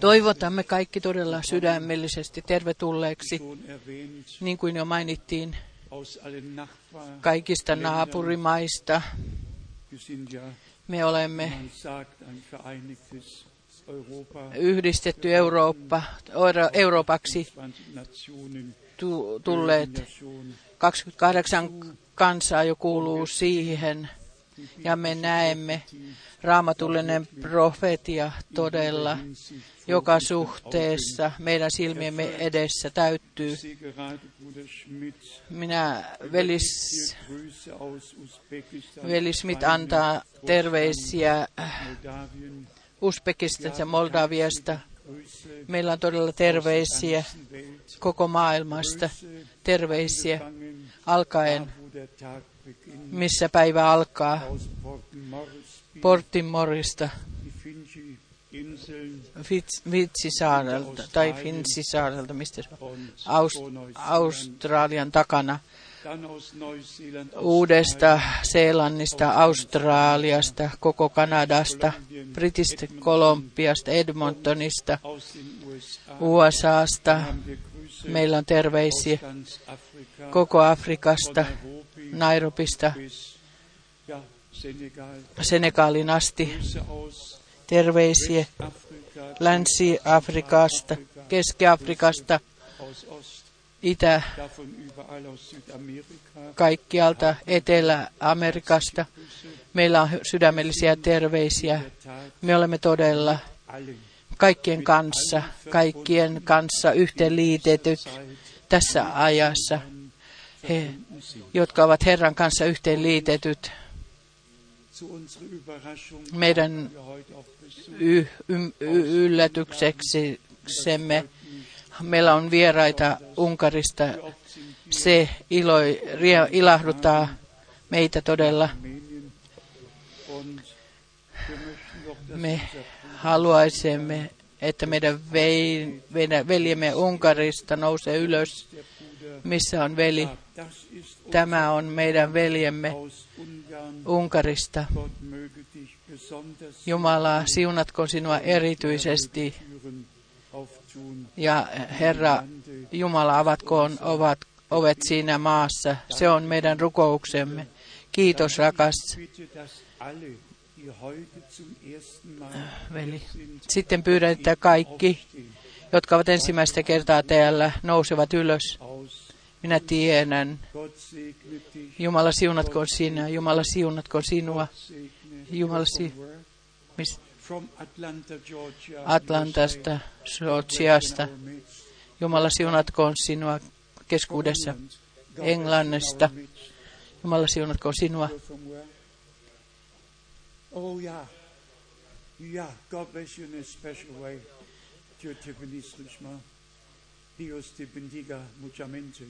Toivotamme kaikki todella sydämellisesti tervetulleeksi, niin kuin jo mainittiin, kaikista naapurimaista. Me olemme yhdistetty Eurooppa, Euroopaksi tulleet. 28 kansaa jo kuuluu siihen, ja me näemme raamatullinen profetia todella joka suhteessa meidän silmiemme edessä täyttyy. Minä velis, veli Smith antaa terveisiä Uzbekistasta ja Moldaviasta. Meillä on todella terveisiä koko maailmasta. Terveisiä alkaen, missä päivä alkaa. Portimorista, Vitsisaarelta tai Finsisaarelta, mistä Aus, Australian takana. Uudesta Seelannista, Australiasta, koko Kanadasta, Britistä, Kolumbiasta, Edmontonista, USAsta. Meillä on terveisiä koko Afrikasta, Nairobista, Senegalin asti. Terveisiä Länsi-Afrikasta, Keski-Afrikasta, Itä, kaikkialta Etelä-Amerikasta. Meillä on sydämellisiä terveisiä. Me olemme todella kaikkien kanssa, kaikkien kanssa yhteenliitetyt tässä ajassa. He, jotka ovat Herran kanssa yhteenliitetyt, meidän y- y- yllätykseksemme meillä on vieraita Unkarista. Se ilo, ilahduttaa meitä todella. Me haluaisimme, että meidän veljemme Unkarista nousee ylös, missä on veli. Tämä on meidän veljemme Unkarista. Jumala, siunatko sinua erityisesti. Ja Herra Jumala, avatkoon ovat ovet siinä maassa. Se on meidän rukouksemme. Kiitos, rakas veli. Sitten pyydän, että kaikki, jotka ovat ensimmäistä kertaa täällä, nousevat ylös. Minä tiedän. Jumala siunatkoon sinä. Jumala siunatkoon sinua. Jumala si... Mis... Atlantasta, Georgiasta. Jumala siunatkoon sinua keskuudessa. Englannista. Jumala siunatkoon sinua. Oh, God bless you in a special way. Richement. Dios te bendiga muchamente.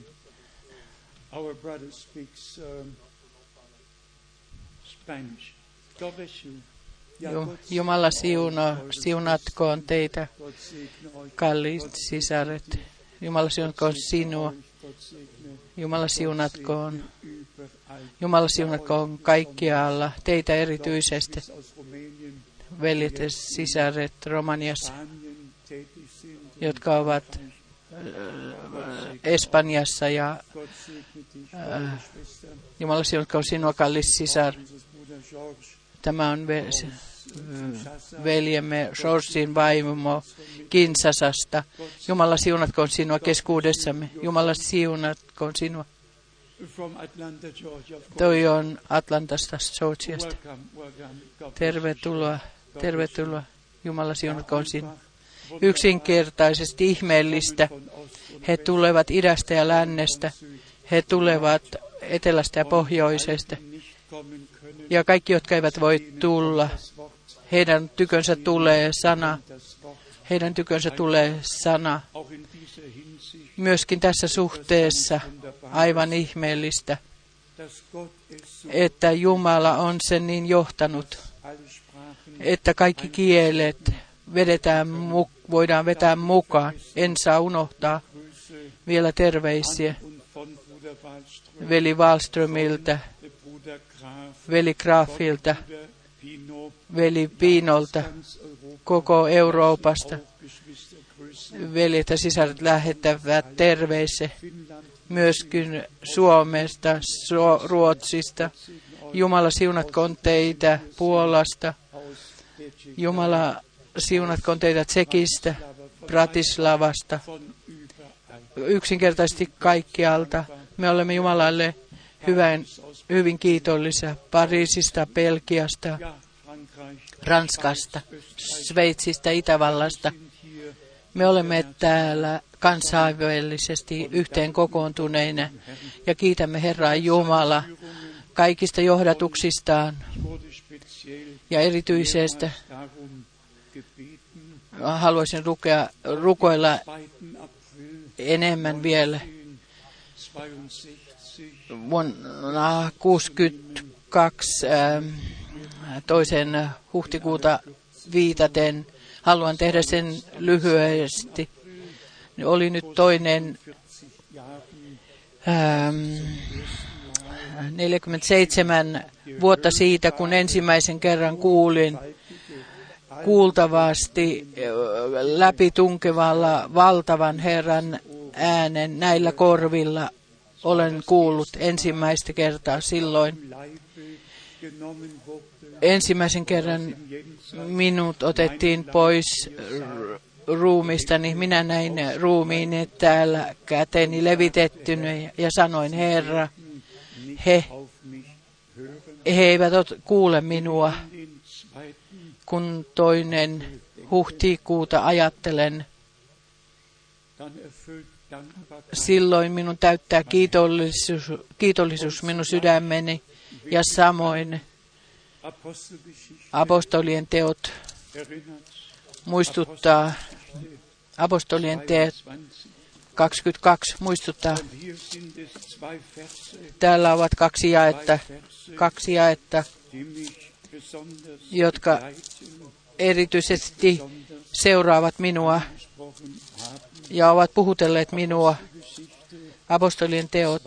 Our brother speaks um, Spanish. God bless you. Jumala siuna, siunatkoon teitä, kalliit sisaret. Jumala siunatkoon sinua. Jumala siunatkoon. Jumala siunatkoon kaikkialla, teitä erityisesti, veljet ja sisaret Romaniassa, jotka ovat Espanjassa ja äh, Jumala siunatkoon sinua, kallis sisar. Tämä on ve, veljemme Sorsin vaimo Kinsasasta. Jumala siunatkoon sinua keskuudessamme. Jumala siunatkoon sinua. Toi on Atlantasta, Georgiasta. Tervetuloa, tervetuloa. Jumala siunatkoon sinua. Yksinkertaisesti ihmeellistä. He tulevat idästä ja lännestä. He tulevat etelästä ja pohjoisesta. Ja kaikki, jotka eivät voi tulla, heidän tykönsä tulee sana. Heidän tykönsä tulee sana. Myöskin tässä suhteessa aivan ihmeellistä, että Jumala on sen niin johtanut, että kaikki kielet vedetään, voidaan vetää mukaan. En saa unohtaa vielä terveisiä veli Wallströmiltä, veli Grafilta, veli Piinolta koko Euroopasta. Veljet ja sisaret lähettävät terveise myöskin Suomesta, Ruotsista. Jumala siunatkoon teitä Puolasta. Jumala siunatkoon teitä Tsekistä, Bratislavasta, yksinkertaisesti kaikkialta. Me olemme Jumalalle hyvän, hyvin kiitollisia Pariisista, Belgiasta, Ranskasta, Sveitsistä, Itävallasta. Me olemme täällä kansainvälisesti yhteen kokoontuneina ja kiitämme Herraa Jumala kaikista johdatuksistaan ja erityisestä haluaisin rukea, rukoilla enemmän vielä vuonna 62 toisen huhtikuuta viitaten. Haluan tehdä sen lyhyesti. Oli nyt toinen 47 vuotta siitä, kun ensimmäisen kerran kuulin kuultavasti läpitunkevalla valtavan Herran äänen näillä korvilla. Olen kuullut ensimmäistä kertaa silloin. Ensimmäisen kerran minut otettiin pois ruumista, niin minä näin ruumiin täällä käteni levitettynä ja sanoin, Herra, he, he eivät kuule minua, kun toinen huhtikuuta ajattelen, silloin minun täyttää kiitollisuus, kiitollisuus minun sydämeni ja samoin apostolien teot muistuttaa, apostolien teot 22 muistuttaa. Täällä ovat kaksi jaetta, kaksi jaetta, jotka erityisesti seuraavat minua ja ovat puhutelleet minua. Apostolien teot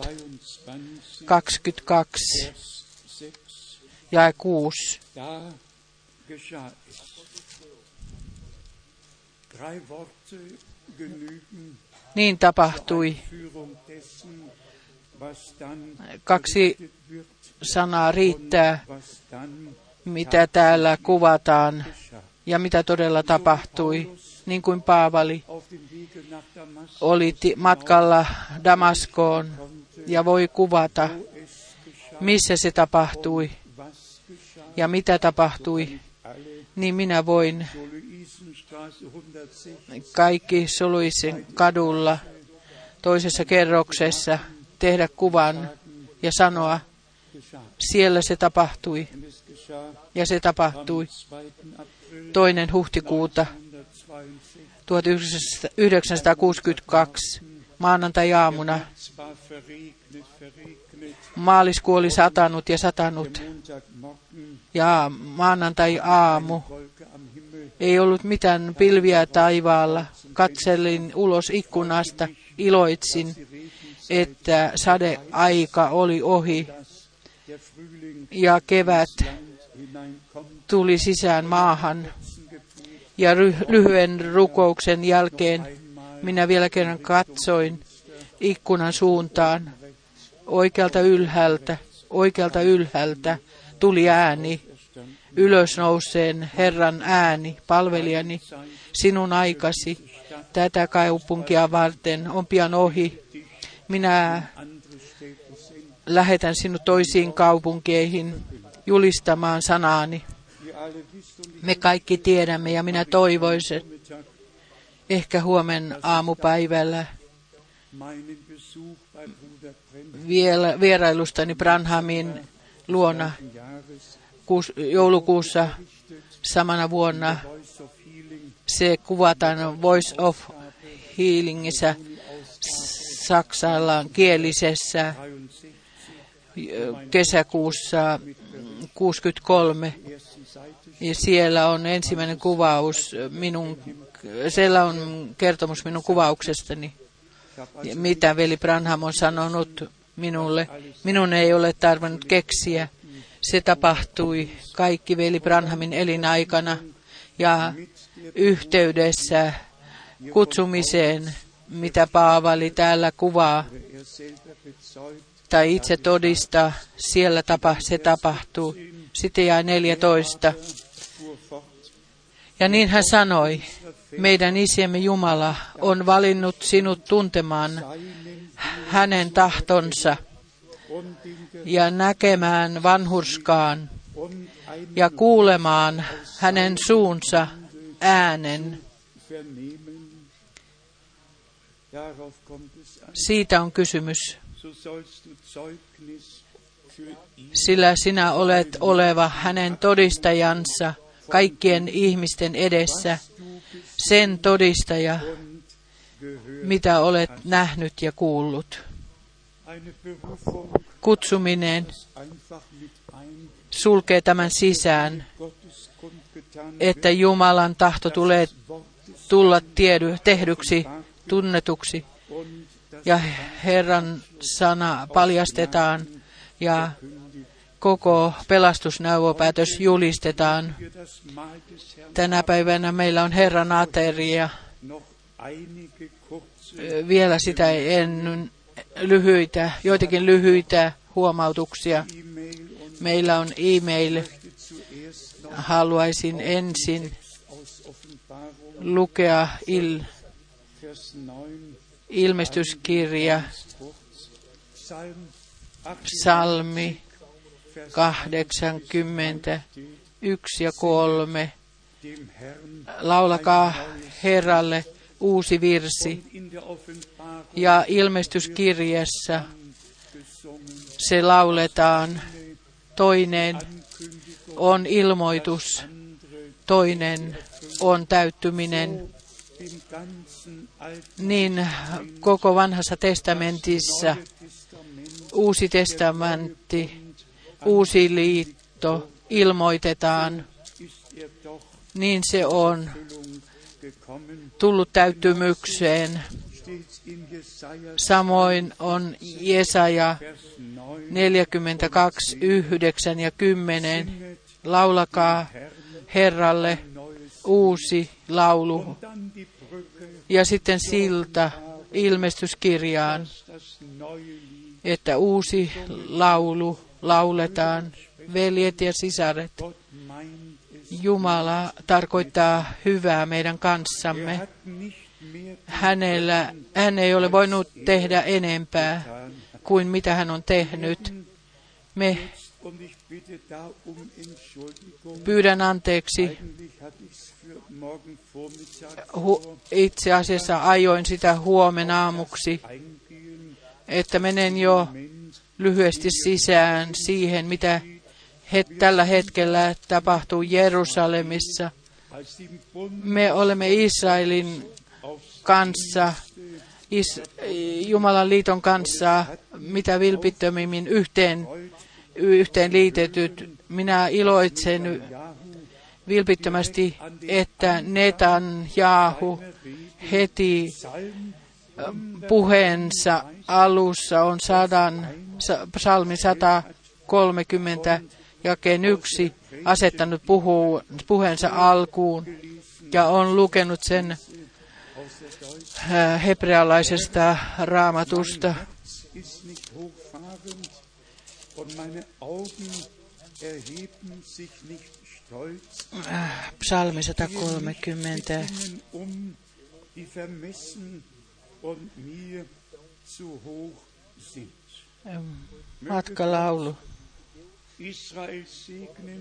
22 ja 6. Niin tapahtui. Kaksi sanaa riittää, mitä täällä kuvataan ja mitä todella tapahtui. Niin kuin Paavali oli matkalla Damaskoon ja voi kuvata, missä se tapahtui ja mitä tapahtui, niin minä voin kaikki Soluisin kadulla toisessa kerroksessa tehdä kuvan ja sanoa, siellä se tapahtui. Ja se tapahtui toinen huhtikuuta 1962 maanantai-aamuna. Maaliskuu oli satanut ja satanut. Ja maanantai-aamu ei ollut mitään pilviä taivaalla. Katselin ulos ikkunasta, iloitsin, että sadeaika oli ohi ja kevät tuli sisään maahan. Ja lyhyen rukouksen jälkeen minä vielä kerran katsoin ikkunan suuntaan oikealta ylhäältä, oikealta ylhäältä tuli ääni, ylösnouseen Herran ääni, palvelijani, sinun aikasi tätä kaupunkia varten on pian ohi. Minä lähetän sinut toisiin kaupunkeihin julistamaan sanaani. Me kaikki tiedämme ja minä toivoisin, ehkä huomen aamupäivällä vielä vierailustani Branhamin luona joulukuussa samana vuonna. Se kuvataan Voice of Healingissä saksalan kielisessä kesäkuussa 63. Ja siellä on ensimmäinen kuvaus minun, siellä on kertomus minun kuvauksestani, mitä veli Branham on sanonut minulle. Minun ei ole tarvinnut keksiä Se tapahtui kaikki veli Branhamin elinaikana ja yhteydessä kutsumiseen, mitä Paavali täällä kuvaa tai itse todistaa, siellä tapa, se tapahtuu. Sitten jää 14. fuhr fort, Ja niin hän sanoi, meidän isiemme Jumala on valinnut sinut tuntemaan hänen tahtonsa ja näkemään vanhurskaan ja kuulemaan hänen suunsa äänen. Siitä on kysymys, Sillä sinä olet oleva hänen todistajansa kaikkien ihmisten edessä, sen todistaja, mitä olet nähnyt ja kuullut. Kutsuminen sulkee tämän sisään, että Jumalan tahto tulee tulla tiedy, tehdyksi, tunnetuksi ja Herran sana paljastetaan ja koko pelastusneuvopäätös julistetaan. Tänä päivänä meillä on Herran ateria. Vielä sitä ennen lyhyitä, joitakin lyhyitä huomautuksia. Meillä on e-mail. Haluaisin ensin lukea il, Vers 9 ilmestyskirja, kurz Psalm 8 psalmi Vers 81 ja 3. dem Herrn Laulakaa Herralle uusi virsi. Ja ilmestyskirjassa se lauletaan. Toinen on ilmoitus, toinen on täyttyminen. Niin koko vanhassa testamentissa Testament uusi testamentti, uusi liitto ilmoitetaan, er niin se on. Tullut täyttymykseen. Samoin on Jesaja Vers 9 42, 9 ja 10. Singet Laulakaa Herralle uusi laulu. Ja sitten silta ilmestyskirjaan, että uusi laulu lauletaan. Veljet ja sisaret. Jumala tarkoittaa hyvää meidän kanssamme. Hänellä, hän ei ole voinut tehdä enempää kuin mitä hän on tehnyt. Me pyydän anteeksi. Hu- itse asiassa ajoin sitä huomenna aamuksi, että menen jo lyhyesti sisään siihen, mitä he, tällä hetkellä tapahtuu Jerusalemissa. Me olemme Israelin kanssa, is, Jumalan liiton kanssa, mitä vilpittömimmin yhteen, yhteen liitetyt. Minä iloitsen vilpittömästi, että Netanjahu heti Psalm puheensa alussa on sadan, sa- psalmi 130 jakeen yksi asettanut puhuu, puheensa alkuun ja on lukenut sen äh, hebrealaisesta raamatusta. Psalmi 130. Ihnen um, die vermessen und mir zu hoch sind. Matkalaulu.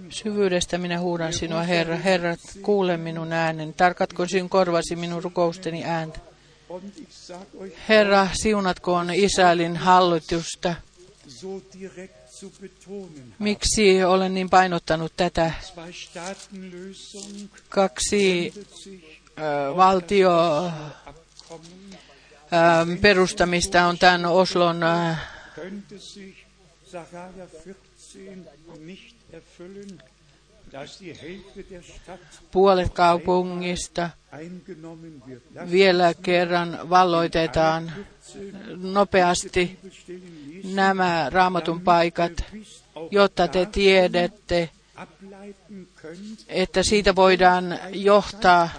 Syvyydestä minä huudan sinua, Herra. Herra, kuule minun äänen. Tarkatko sinun korvasi minun rukousteni ääntä. Herra, siunatkoon Israelin hallitusta. Miksi olen niin painottanut tätä? Kaksi ö, valtio ö, perustamista on tämän Oslon ö, könnte sich Sacharja 14 nicht erfüllen. dass die Hälfte der Stadt puolet kaupungista vielä kerran valloitetaan nopeasti nämä raamatun paikat, jotta te tiedätte, että siitä voidaan johtaa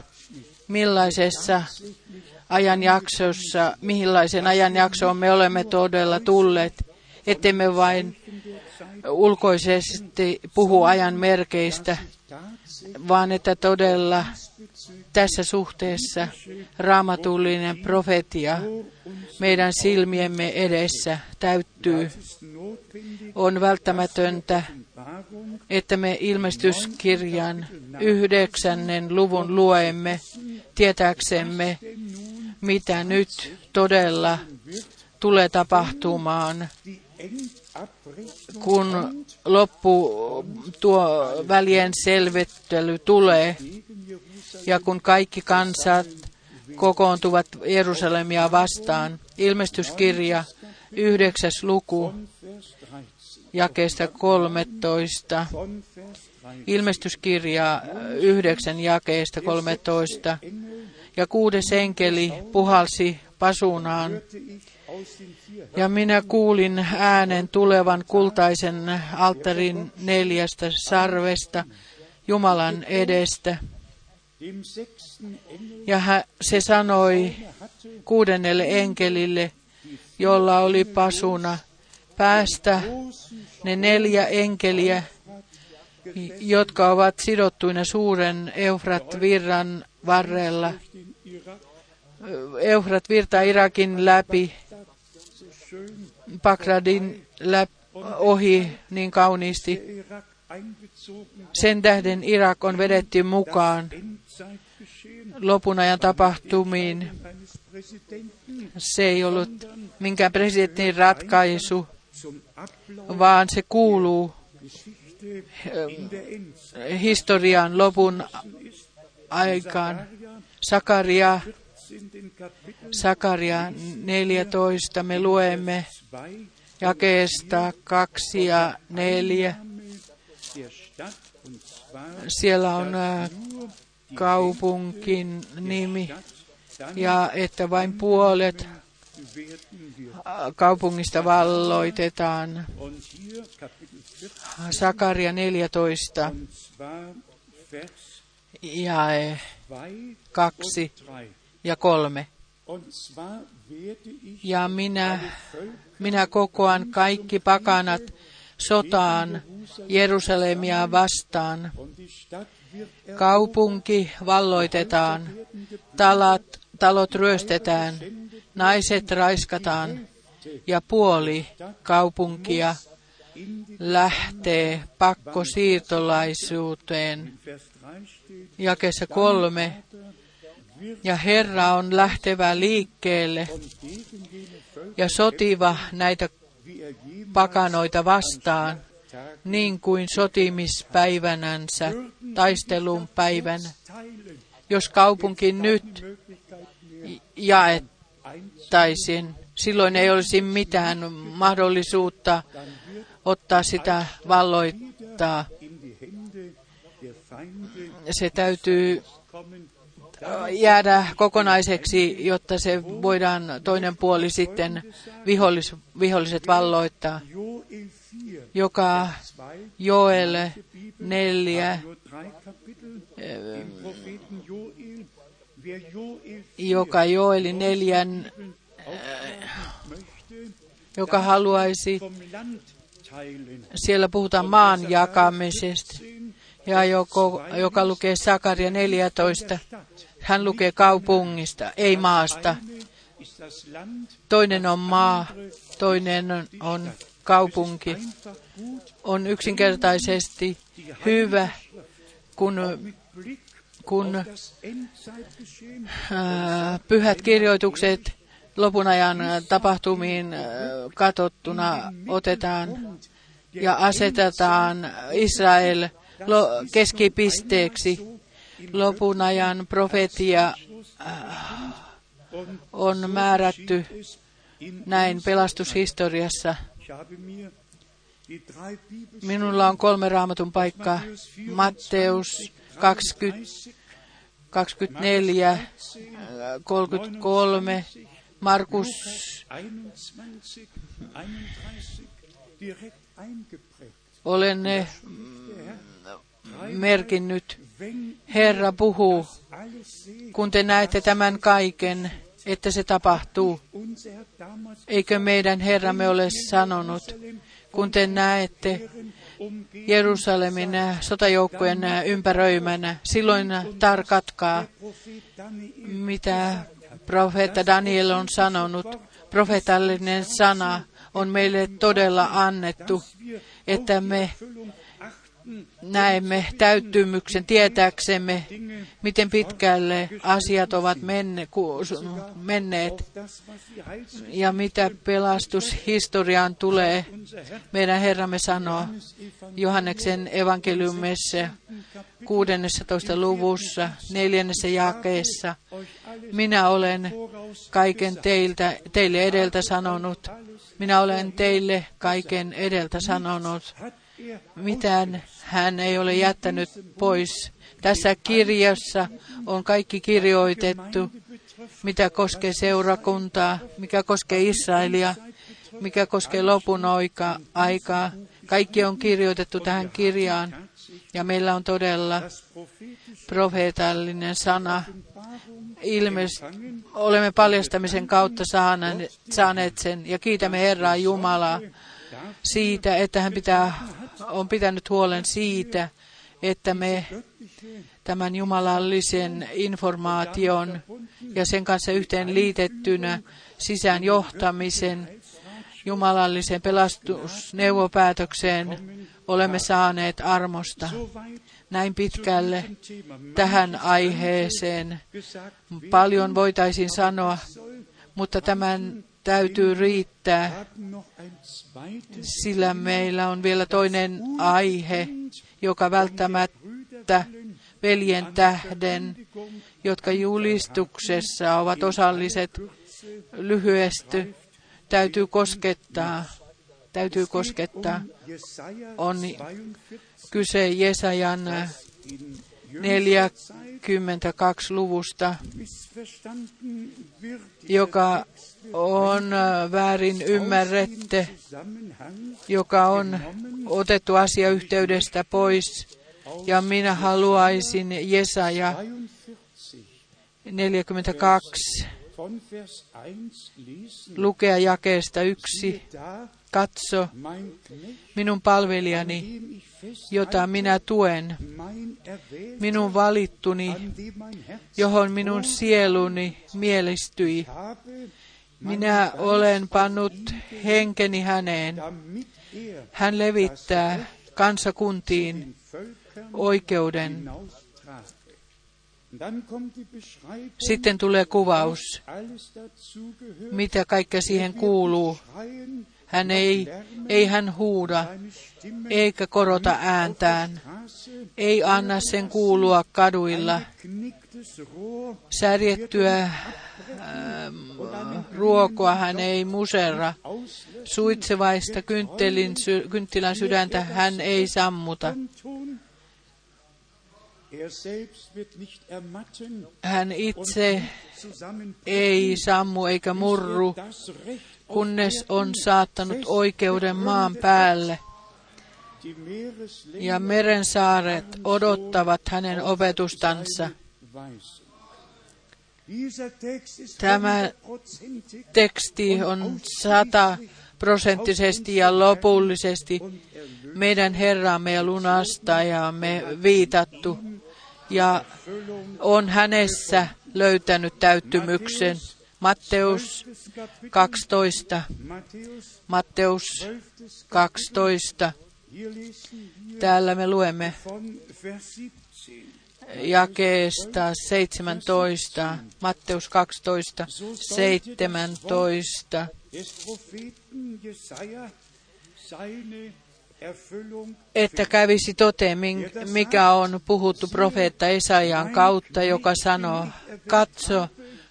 millaisessa ajanjaksossa, millaisen ajanjaksoon me olemme todella tulleet, ettemme vain ulkoisesti puhu ajan merkeistä, vaan että todella tässä suhteessa raamatullinen profetia meidän silmiemme edessä täyttyy. On välttämätöntä, että me ilmestyskirjan yhdeksännen luvun luemme tietääksemme, mitä nyt todella tulee tapahtumaan, kun loppu tuo välien selvittely tulee ja kun kaikki kansat kokoontuvat Jerusalemia vastaan. Ilmestyskirja yhdeksäs luku Vers 13. jakeesta 13. Von Vers 13. Ilmestyskirja yhdeksän jakeesta 13. Ja kuudes enkeli puhalsi pasunaan, ja minä kuulin äänen tulevan kultaisen alttarin neljästä sarvesta Jumalan edestä. Ja hä, se sanoi kuudennelle enkelille, jolla oli pasuna, päästä ne neljä enkeliä, jotka ovat sidottuina suuren Eufrat-virran varrella. den Irak Eufrat virtaa Irakin läpi, Bagdadin läpi, ohi niin kauniisti. Sen tähden Irak on vedetty mukaan lopun ajan tapahtumiin. Se ei ollut minkään presidentin ratkaisu, vaan se kuuluu Endzeit historian lopun aikaan. Sakaria, 14. Kapitel Sakaria 14, me luemme 2 jakeesta 2 ja 4. der Stadt und zwar Siellä on die kaupunkin nimi ja että vain puolet kaupungista valloitetaan. Und hier Kapitel 14 Sakaria 14 und zwar Vers ja 2 2 und 3. ja 3. Und zwar werde ich Ja minä, minä kokoan kaikki pakanat sotaan Jerusalemia vastaan. Kaupunki valloitetaan, talat, talot ryöstetään, naiset raiskataan ja puoli kaupunkia lähtee pakkosiirtolaisuuteen. Vers 3 steht, Jakessa kolme. Ja Herra on lähtevä liikkeelle ja sotiva näitä pakanoita vastaan, niin kuin sotimispäivänänsä, taistelun teilen, Jos kaupunki nyt jaettaisin, silloin ei olisi mitään mahdollisuutta ottaa sitä valloittaa. Se täytyy kommen. jäädä kokonaiseksi, jotta se voidaan toinen puoli sitten vihollis, viholliset valloittaa. Joel 4, Joka 2, Joel 4, nur drei Kapitel im Propheten Joel. Wer Joel 4 joka Joeli neljän, möchte, joka haluaisi, siellä puhutaan maan jakamisesta, ja joko, joka lukee Sakaria 14, hän lukee kaupungista, ei maasta. Toinen on maa, toinen on kaupunki. On yksinkertaisesti hyvä, kun, kun ää, pyhät kirjoitukset lopun ajan tapahtumiin katsottuna otetaan ja asetetaan Israel keskipisteeksi. Lopun ajan profetia und on määrätty näin pelastushistoriassa. Minulla on kolme raamatun paikkaa. Matteus 20, 24, 33, Markus 21, 31 direkt eingeprägt. olen ne merkinnyt. Wenn Herra puhuu, kun te näette tämän kaiken, että se tapahtuu. Eikö meidän Herramme ole sanonut, kun te näette Jerusalemin sotajoukkojen ympäröimänä, silloin tarkatkaa, mitä profeetta Daniel on sanonut. Profeetallinen sana on meille todella annettu, että me näemme täyttymyksen tietääksemme, miten pitkälle asiat ovat menne, menneet ja mitä pelastushistoriaan tulee. Meidän Herramme sanoo Johanneksen evankeliumissa 16. luvussa, neljännessä jakeessa, minä olen kaiken teiltä, teille edeltä sanonut. Minä olen teille kaiken edeltä sanonut. Mitään hän ei ole jättänyt pois. Tässä kirjassa on kaikki kirjoitettu, mitä koskee seurakuntaa, mikä koskee Israelia, mikä koskee lopun aikaa. Kaikki on kirjoitettu tähän kirjaan ja meillä on todella profeetallinen sana. Ilmes, olemme paljastamisen kautta saaneet sen ja kiitämme Herraa Jumalaa siitä, että hän pitää, on pitänyt huolen siitä, että me tämän jumalallisen informaation ja sen kanssa yhteen liitettynä sisään johtamisen jumalallisen pelastusneuvopäätökseen olemme saaneet armosta näin pitkälle tähän aiheeseen. Paljon voitaisiin sanoa, mutta tämän täytyy riittää, sillä meillä on vielä toinen aihe, joka välttämättä veljen tähden, jotka julistuksessa ovat osalliset lyhyesti, täytyy koskettaa. Täytyy koskettaa. On 42 kyse Jesajan in 42 luvusta, joka on äh, väärin Zusammenhang joka on otettu asiayhteydestä pois. Ja minä haluaisin Jesaja 42 42 von Vers 1 lesen. lukea jakeesta yksi. Katso, minun palvelijani, jota minä tuen, minun valittuni, johon minun sieluni mielistyi. Minä olen pannut henkeni häneen. Hän levittää kansakuntiin oikeuden. Sitten tulee kuvaus, mitä kaikkea siihen kuuluu. Hän ei, ei hän huuda, eikä korota ääntään, ei anna sen kuulua kaduilla. Särjettyä ruokoa hän ei muserra. Suitsevaista kynttelin, sy, kynttilän sydäntä hän ei sammuta. Hän itse ei sammu eikä murru, kunnes on saattanut oikeuden maan päälle. Ja merensaaret odottavat hänen opetustansa. Tämä teksti on sataprosenttisesti ja lopullisesti meidän Herramme ja lunastajamme viitattu ja on hänessä löytänyt täyttymyksen. Matteus 12, Matthäus Matteus 12. 12. Hier lesen wir Täällä me luemme von Vers 17. jakeesta 17, Matteus 12, 17. Des Propheten Jesaja seine Erfüllung että kävisi toteen, mikä on puhuttu profeetta Esajan kautta, joka sanoo, katso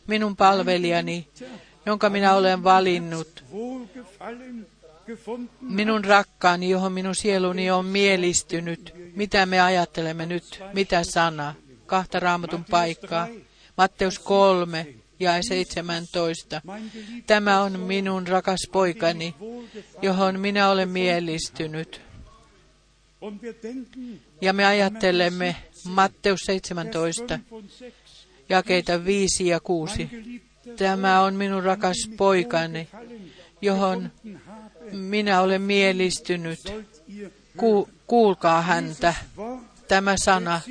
minun palvelijani, jonka minä olen valinnut, minun rakkaani, johon minun sieluni on mielistynyt. Mitä me ajattelemme nyt? Mitä sana? Kahta raamatun paikkaa. Matteus 3 ja 17. Tämä on minun rakas poikani, johon minä olen mielistynyt. Ja me ajattelemme Matteus 17, jakeita 5 ja 6. Tämä on minun rakas poikani, johon minä olen mielistynyt. Ku, kuulkaa häntä. Tämä sana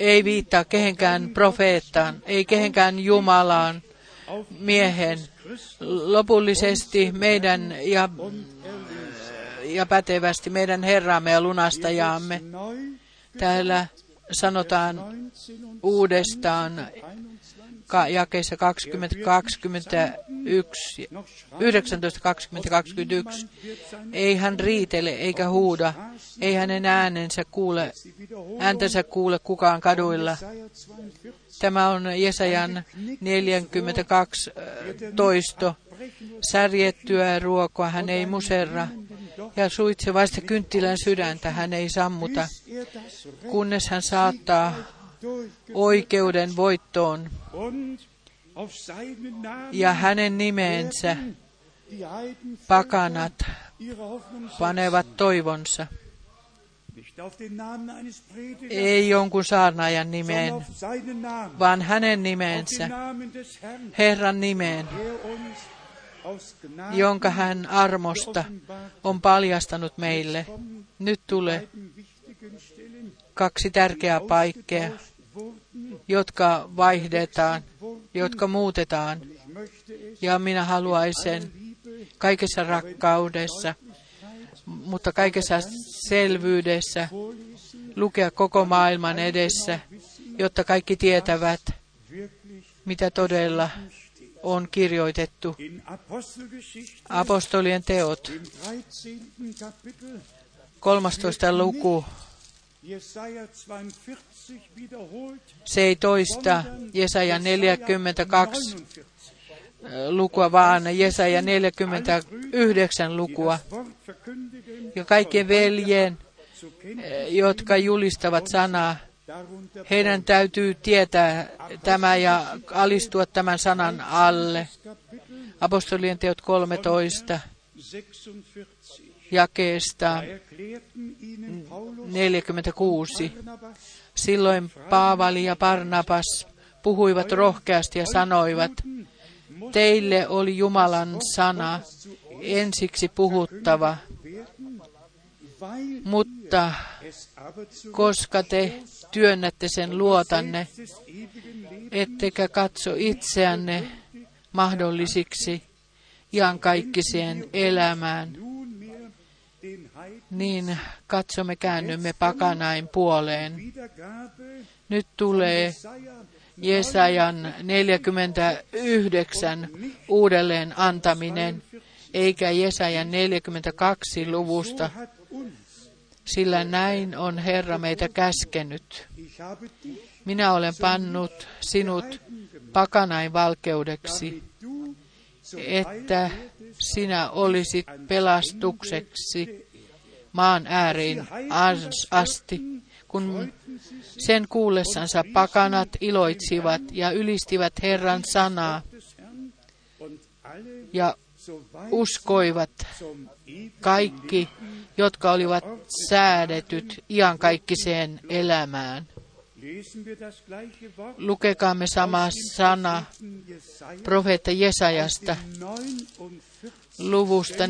ei viittaa kehenkään profeettaan, ei kehenkään Jumalaan, miehen. Lopullisesti meidän ja, ja pätevästi meidän Herraamme ja lunastajaamme. Täällä sanotaan 19 und uudestaan 21 ka- jakeissa 20, 21, 19, 20, 21. Ei hän riitele eikä huuda, ei hänen äänensä kuule, ääntänsä kuule kukaan kaduilla. Tämä on Jesajan 42 äh, toisto. Särjettyä ruokoa hän ei muserra, ja suitsevaista kynttilän sydäntä hän ei sammuta, kunnes hän saattaa oikeuden voittoon ja hänen nimeensä pakanat panevat toivonsa. Ei jonkun saarnaajan nimeen, vaan hänen nimensä, Herran nimeen, jonka hän armosta on paljastanut meille. Nyt tulee kaksi tärkeää paikkaa, jotka vaihdetaan, jotka muutetaan. Ja minä haluaisin kaikessa rakkaudessa, mutta kaikessa selvyydessä lukea koko maailman edessä, jotta kaikki tietävät, mitä todella on kirjoitettu. Apostolien teot, 13. luku. Se ei toista Jesaja 42 lukua, vaan Jesaja 49 lukua. Ja kaikkien veljen, jotka julistavat sanaa, heidän täytyy tietää tämä ja alistua tämän sanan alle. Apostolien teot 13 jakeesta 46. Silloin Paavali ja Barnabas puhuivat rohkeasti ja sanoivat, teille oli Jumalan sana ensiksi puhuttava, mutta koska te työnnätte sen luotanne, ettekä katso itseänne mahdollisiksi iankaikkiseen elämään, niin katsomme käännymme pakanain puoleen. Nyt tulee Jesajan 49 uudelleen antaminen, eikä Jesajan 42 luvusta, sillä näin on Herra meitä käskenyt. Minä olen pannut sinut pakanain valkeudeksi, että sinä olisit pelastukseksi maan ääriin asti, kun sen kuullessansa pakanat iloitsivat ja ylistivät Herran sanaa ja uskoivat kaikki, jotka olivat säädetyt iankaikkiseen elämään. Lukekaamme sama sana profeetta Jesajasta luvusta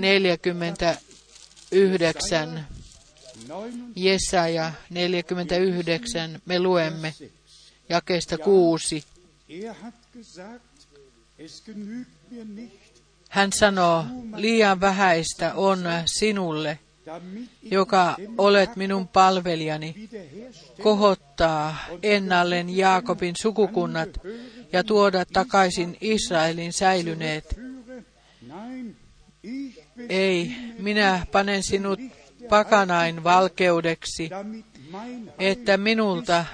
49. Jesaja 49, me luemme jakeesta kuusi. Hän sanoo, liian vähäistä on sinulle, joka olet minun palvelijani, kohottaa ennalleen Jaakobin sukukunnat ja tuoda takaisin Israelin säilyneet. Ei, minä panen sinut pakanain valkeudeksi, että minulta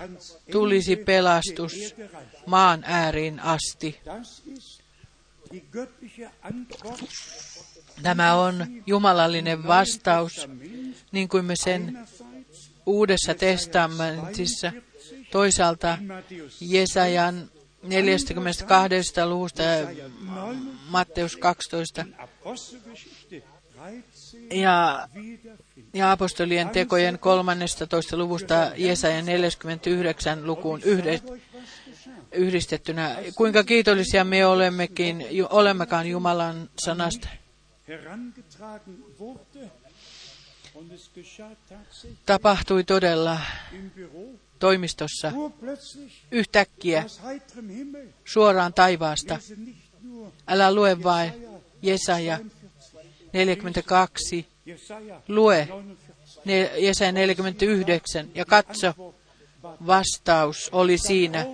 tulisi pelastus maan ääriin asti. Tämä on jumalallinen vastaus, niin kuin me sen Uudessa testamentissa toisaalta Jesajan 42. luvusta Matteus 12 ja, ja apostolien tekojen 13. luvusta Jesajan 49 lukuun yhdistettynä. Kuinka kiitollisia me olemmekin, olemmekaan Jumalan sanasta. Tapahtui todella toimistossa yhtäkkiä suoraan taivaasta. Älä lue vain Jesaja 42, lue Jesaja 49 ja katso, vastaus oli siinä.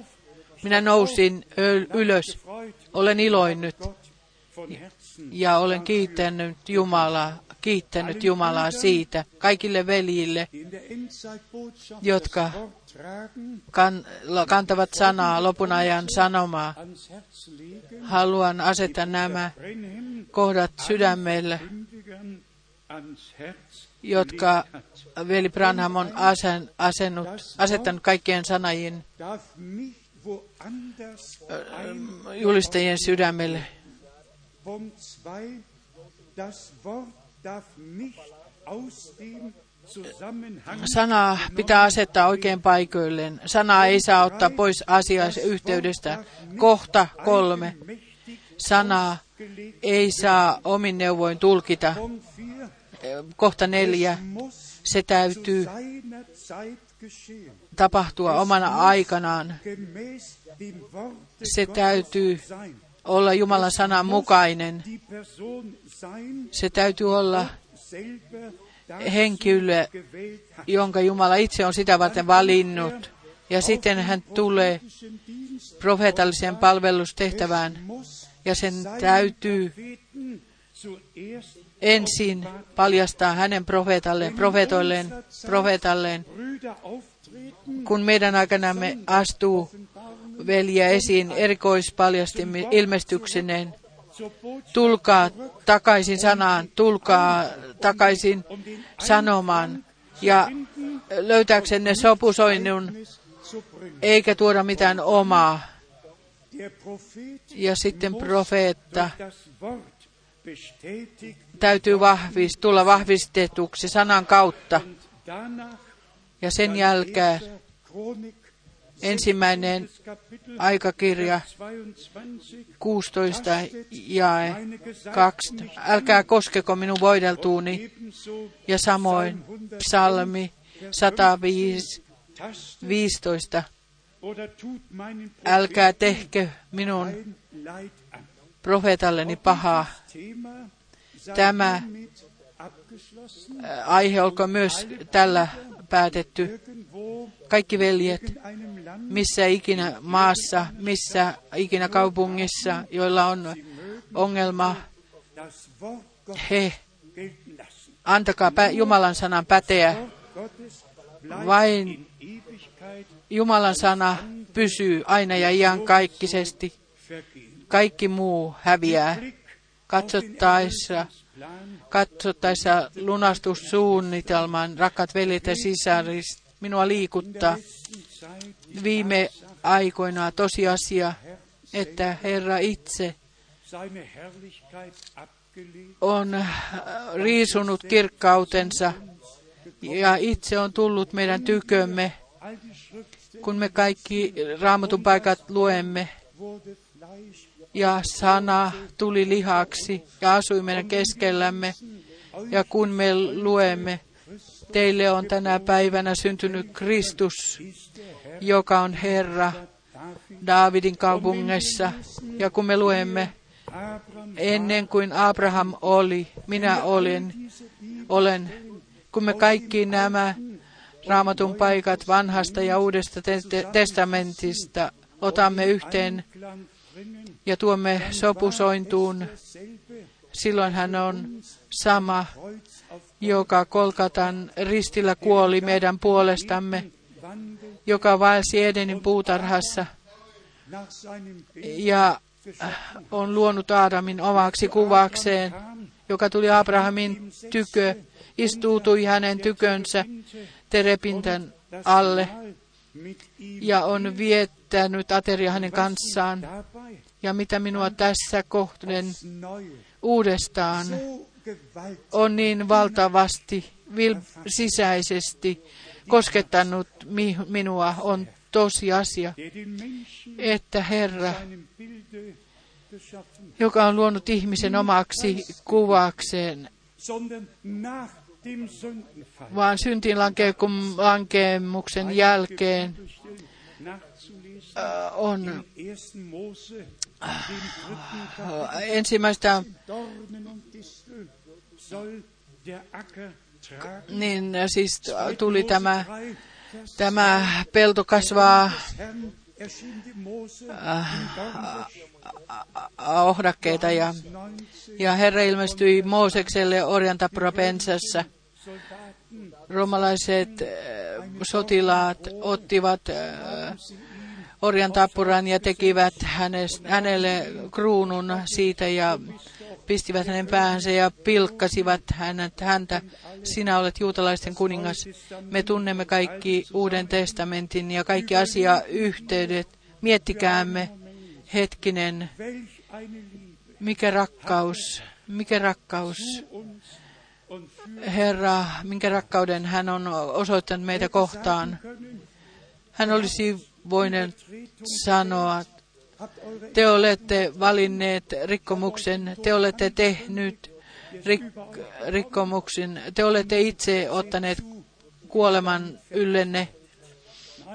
Minä nousin ylös, olen iloinnut. Ja olen kiittänyt Jumalaa, kiittänyt Jumalaa siitä kaikille veljille, jotka kan, kantavat sanaa, lopun ajan sanomaa. Haluan asettaa nämä kohdat sydämelle, jotka veli Branham on asen, asennut, asettanut kaikkien sanajien julistajien sydämelle. Sana pitää asettaa oikein paikoilleen. Sana ei saa ottaa pois asiasta yhteydestä. Kohta kolme. Sanaa ei saa omin neuvoin tulkita. Kohta neljä. Se täytyy tapahtua omana aikanaan. Se täytyy olla Jumalan sanan mukainen. Se täytyy olla henkilö, jonka Jumala itse on sitä varten valinnut. Ja sitten hän tulee profeetalliseen palvelustehtävään. Ja sen täytyy ensin paljastaa hänen profeetalleen, profetoilleen, profeetalleen. Kun meidän aikanamme astuu veljiä esiin erikoispaljasti ilmestyksineen, tulkaa takaisin sanaan, tulkaa takaisin sanomaan ja löytääksenne sopusoinnun, eikä tuoda mitään omaa. Ja sitten profeetta täytyy vahvist, tulla vahvistetuksi sanan kautta. Ja sen jälkeen ensimmäinen aikakirja 16 ja 2. Älkää koskeko minun voideltuuni. Ja samoin psalmi 115. Älkää tehkö minun profeetalleni pahaa. Tämä aihe olkoon myös tällä päätetty. Kaikki veljet, missä ikinä maassa, missä ikinä kaupungissa, joilla on ongelma, he antakaa Jumalan sanan päteä. Vain Jumalan sana pysyy aina ja iankaikkisesti. Kaikki muu häviää. Katsottaessa katsottaessa lunastussuunnitelman, rakkaat veljet ja sisarist, minua liikuttaa viime aikoina tosiasia, että Herra itse on riisunut kirkkautensa ja itse on tullut meidän tykömme, kun me kaikki raamatun paikat luemme ja sana tuli lihaksi ja asui meidän keskellämme. Ja kun me luemme, teille on tänä päivänä syntynyt Kristus, joka on Herra Daavidin kaupungissa. Ja kun me luemme, ennen kuin Abraham oli, minä olen, olen, kun me kaikki nämä raamatun paikat vanhasta ja uudesta te- testamentista otamme yhteen ja tuomme sopusointuun, silloin hän on sama, joka Kolkatan ristillä kuoli meidän puolestamme, joka vaelsi Edenin puutarhassa ja on luonut Aadamin omaksi kuvakseen, joka tuli Abrahamin tykö, istuutui hänen tykönsä terepintan alle ja on viettänyt ateria hänen kanssaan. Ja mitä minua tässä kohden uudestaan on niin valtavasti vil- sisäisesti koskettanut mi- minua, on tosiasia, että Herra, joka on luonut ihmisen omaksi kuvakseen, vaan syntiin lankemuksen jälkeen äh, on äh, ensimmäistä niin siis tuli tämä, tämä pelto kasvaa ohdakkeita ja, ja Herra ilmestyi Moosekselle orjantapurapensassa. Romalaiset sotilaat ottivat orjantapuran ja tekivät hänelle kruunun siitä ja pistivät hänen päänsä ja pilkkasivat hänet, häntä. Sinä olet juutalaisten kuningas. Me tunnemme kaikki Uuden testamentin ja kaikki asiayhteydet. Miettikäämme hetkinen, mikä rakkaus, mikä rakkaus. Herra, minkä rakkauden hän on osoittanut meitä kohtaan. Hän olisi voinut sanoa, te olette valinneet rikkomuksen, te olette tehnyt rik- rikkomuksen, te olette itse ottaneet kuoleman yllenne.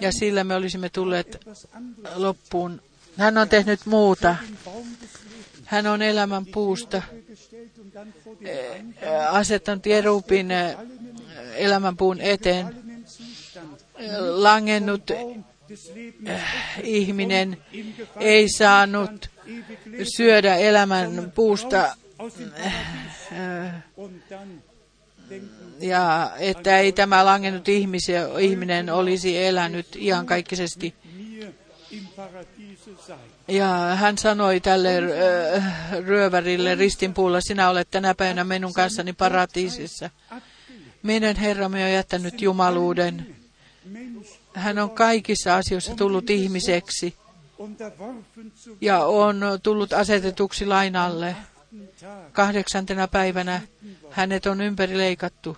Ja sillä me olisimme tulleet loppuun. Hän on tehnyt muuta. Hän on elämän puusta. Eh, asettanut Jerupin eh, elämän puun eteen, langennut Äh, ihminen ei saanut syödä elämän puusta äh, ja että ei tämä langennut ihminen olisi elänyt iankaikkisesti. Ja hän sanoi tälle äh, ryövärille ristinpuulla, sinä olet tänä päivänä minun kanssani paratiisissa. Meidän Herramme on jättänyt jumaluuden hän on kaikissa asioissa tullut ihmiseksi ja on tullut asetetuksi lainalle. Kahdeksantena päivänä hänet on ympärileikattu.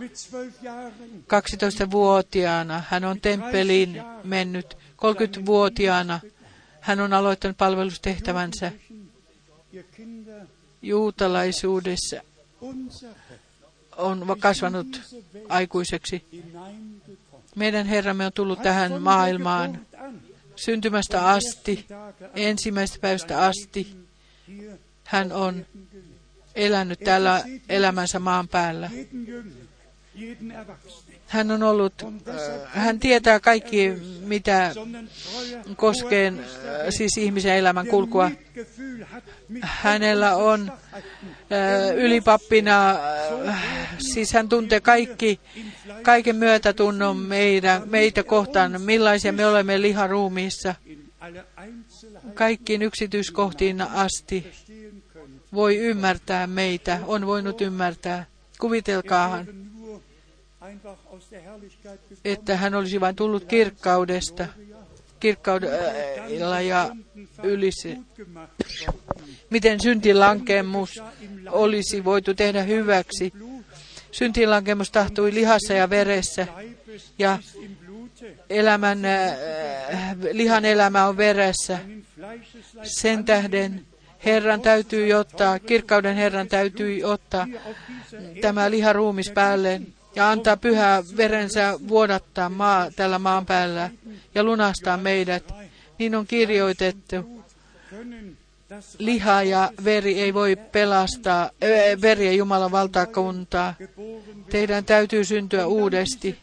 12-vuotiaana hän on temppeliin mennyt. 30-vuotiaana hän on aloittanut palvelustehtävänsä juutalaisuudessa on kasvanut aikuiseksi. Meidän Herramme on tullut tähän maailmaan syntymästä asti, ensimmäisestä päivästä asti. Hän on elänyt täällä elämänsä maan päällä. Hän on ollut, äh, hän tietää kaikki, mitä koskee äh, siis ihmisen elämän kulkua. Hänellä on äh, ylipappina, siis hän tuntee kaikki, kaiken myötätunnon meitä, meitä kohtaan, millaisia me olemme liharuumiissa, kaikkiin yksityiskohtiin asti voi ymmärtää meitä, on voinut ymmärtää. Kuvitelkaahan, että hän olisi vain tullut kirkkaudesta, kirkkaudella ja ylissä. Miten syntilankemus olisi voitu tehdä hyväksi. Syntilankemus tahtui lihassa ja veressä ja elämän, äh, lihan elämä on veressä. Sen tähden Herran täytyy ottaa, kirkkauden Herran täytyy ottaa tämä liharuumis päälle ja antaa pyhää verensä vuodattaa maa, tällä maan päällä ja lunastaa meidät. Niin on kirjoitettu. Liha ja veri ei voi pelastaa, veri ja Jumalan valtakuntaa. Teidän täytyy syntyä uudesti.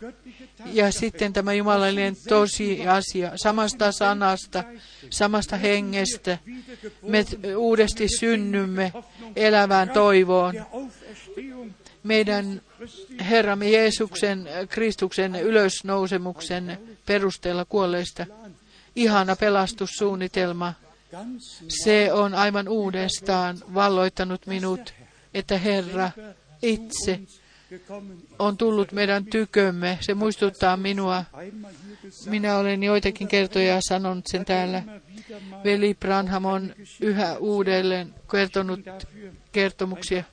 Ja sitten tämä jumalallinen tosiasia, samasta sanasta, samasta hengestä, me uudesti synnymme elävään toivoon. Meidän Herramme Jeesuksen, Kristuksen ylösnousemuksen perusteella kuolleista. Ihana pelastussuunnitelma. Se on aivan uudestaan valloittanut minut että Herra itse on tullut meidän tykömme. Se muistuttaa minua. Minä olen joitakin kertoja sanonut sen täällä. Veli Branham on yhä uudelleen kertonut kertomuksia.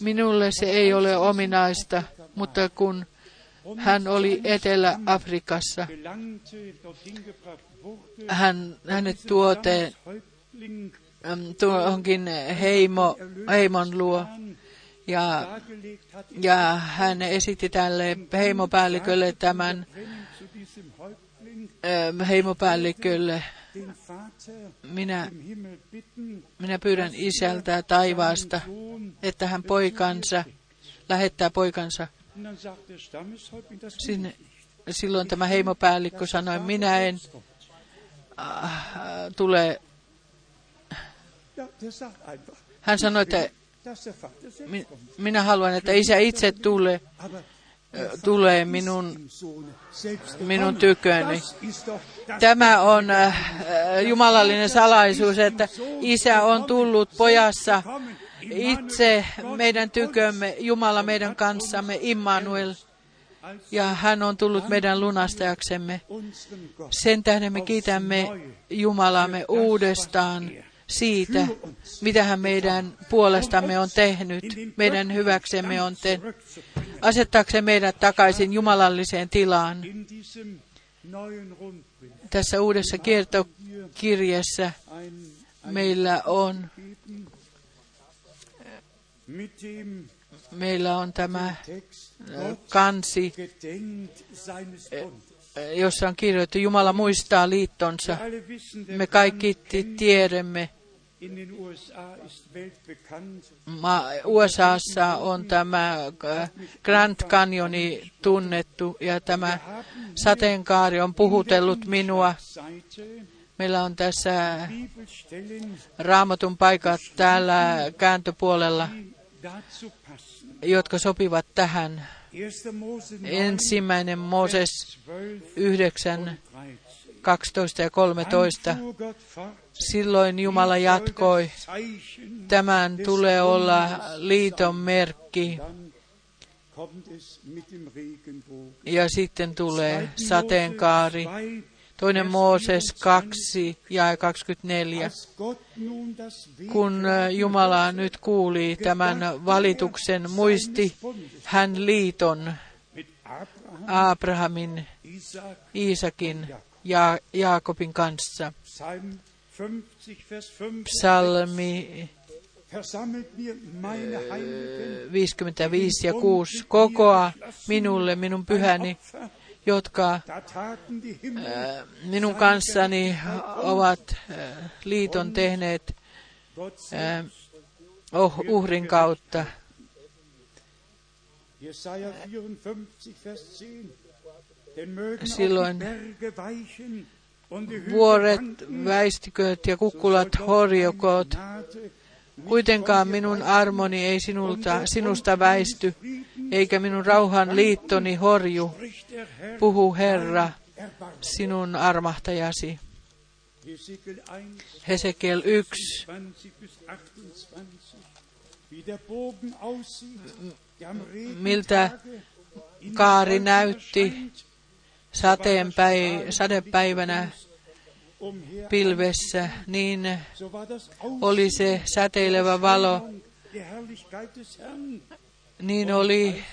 Minulle se ei ole ominaista, mutta kun hän oli Etelä-Afrikassa, hän, hänet äm, tuohonkin heimo, heimon luo. Ja, ja hän esitti tälle heimopäällikölle tämän heimopäällikölle. Minä, minä pyydän isältä taivaasta, että hän poikansa, lähettää poikansa sinne. Silloin tämä heimopäällikkö sanoi, minä en äh, tule. Hän sanoi, että minä haluan, että isä itse tulee, tulee minun, minun tyköni. Tämä on äh, äh, jumalallinen salaisuus, että isä on tullut pojassa itse meidän tykömme, Jumala meidän kanssamme, Immanuel, ja hän on tullut meidän lunastajaksemme. Sen tähden me kiitämme Jumalamme uudestaan siitä, mitä hän meidän puolestamme on tehnyt, meidän hyväksemme on tehnyt, asettaakseen meidät takaisin jumalalliseen tilaan. Tässä uudessa kiertokirjassa meillä on, meillä on tämä äh, kansi, jossa on kirjoitettu, Jumala muistaa liittonsa. Me kaikki tiedämme, USAssa on tämä äh, Grand Canyoni tunnettu ja tämä sateenkaari on puhutellut minua. Meillä on tässä raamatun paikat täällä kääntöpuolella, jotka sopivat tähän. 1. Mose 9, Ensimmäinen Mooses 12 9, und 13. 12 ja 13. Dann fuhr Gott fort, Silloin Jumala jatkoi, tämän tulee olla liiton merkki. Ja sitten tulee 2. sateenkaari. Mose 2, Toinen Mooses 2 ja 24. als Gott nun das Kun Jumala nyt kuuli tämän valituksen, muisti hän liiton Abrahamin, Isaac, Iisakin ja Jaakobin kanssa. Psalm 50, Vers 5. Psalmi Versammelt mir meine Heiligen, 55 ja 6. Kokoa minulle minun pyhäni, jotka äh, minun kanssani ovat äh, liiton tehneet äh, oh, uhrin kautta. Silloin Vuoret wanken, väistykööt ja kukkulat Gnade Kuitenkaan minun armoni ei sinulta, sinusta väisty, eikä minun rauhan liittoni horju, puhu Herra, sinun armahtajasi. Hesekiel 1, Hesekiel 1, 20 bis 28. Wie der Bogen aussieht, der am miltä kaari näytti sateenpäi, sadepäivänä pilvessä, niin oli se säteilevä valo, niin oli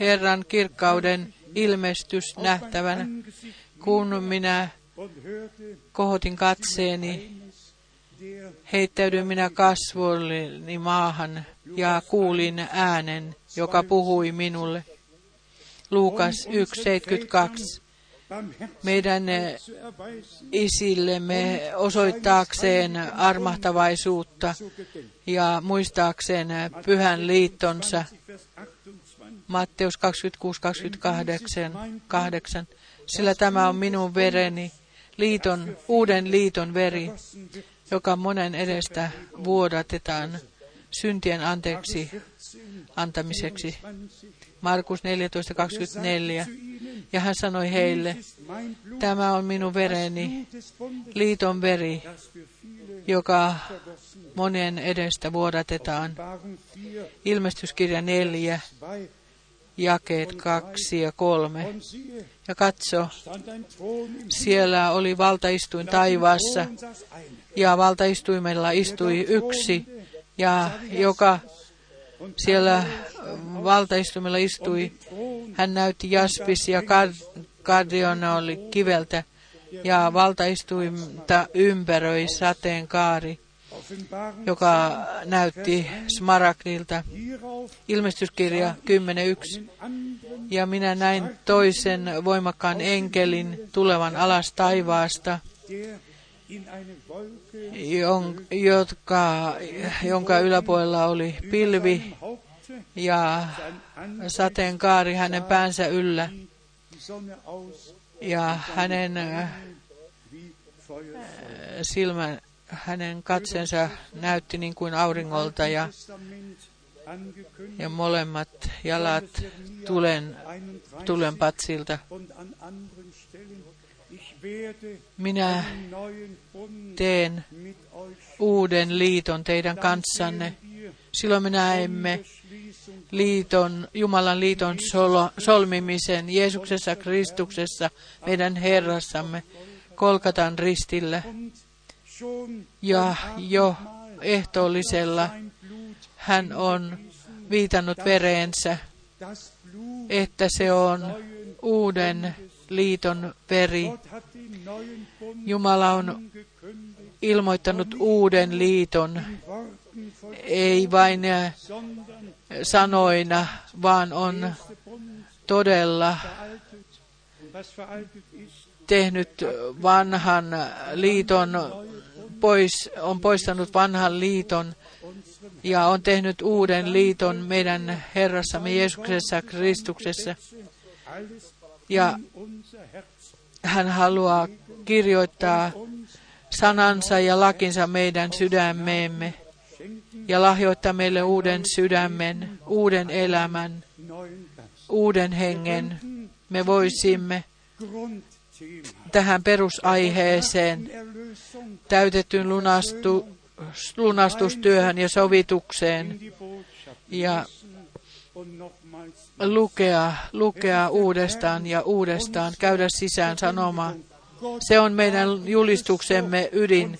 Herran kirkkauden ilmestys nähtävänä, kun minä kohotin katseeni heittäydyin minä kasvoilleni maahan ja kuulin äänen, joka puhui minulle. Luukas 1.72. Meidän eh, isillemme osoittaakseen armahtavaisuutta ja muistaakseen eh, pyhän liittonsa. 20, Vers 28. Matteus 26, 28, 8. Sillä tämä on minun vereni, liiton, uuden liiton veri, joka monen edestä vuodatetaan syntien anteeksi 14, antamiseksi. 20. Markus 14, 24. Zu ihnen, Ja hän sanoi heille, tämä on minun vereni, liiton veri, joka monien edestä vuodatetaan. Offenbarung 4, Ilmestyskirja 4, 2. jakeet 2 ja 3. Und siehe, Ja katso, siellä oli valtaistuin taivaassa, ja valtaistuimella istui yksi, ja joka siellä valtaistuimella istui, hän näytti jaspis ja kad- kardiona oli kiveltä, ja valtaistuinta ympäröi sateenkaari, joka näytti smaragdilta. Ilmestyskirja 10.1. den anderen, Ja minä näin toisen voimakkaan enkelin tulevan alas taivaasta, jotka, jonka yläpuolella oli pilvi ja sateenkaari hänen päänsä yllä aus ja hänen äh, wie Feuer. silmä, hänen katsensa näytti niin kuin auringolta ja, ja molemmat jalat tulen, 31 tulenpatsilta. Minä teen uuden liiton teidän kanssanne. Silloin me näemme liiton, Jumalan liiton solo, solmimisen Jeesuksessa Kristuksessa, meidän Herrassamme, Kolkatan ristillä. schon Ja jo ehtoollisella hän on viitannut vereensä, että se on uuden liiton veri. Jumala on ilmoittanut uuden liiton, ei vain äh, sanoina, vaan on todella tehnyt vanhan liiton pois, on poistanut vanhan liiton ja on tehnyt uuden liiton meidän Herrassamme Jeesuksessa Kristuksessa. Ja hän haluaa kirjoittaa sanansa ja lakinsa meidän sydämeemme ja lahjoittaa meille uuden sydämen, uuden elämän, uuden hengen. Me voisimme tähän perusaiheeseen täytettyyn lunastu, lunastustyöhön ja sovitukseen ja lukea, lukea uudestaan ja uudestaan, käydä sisään sanomaan. Se on meidän julistuksemme ydin.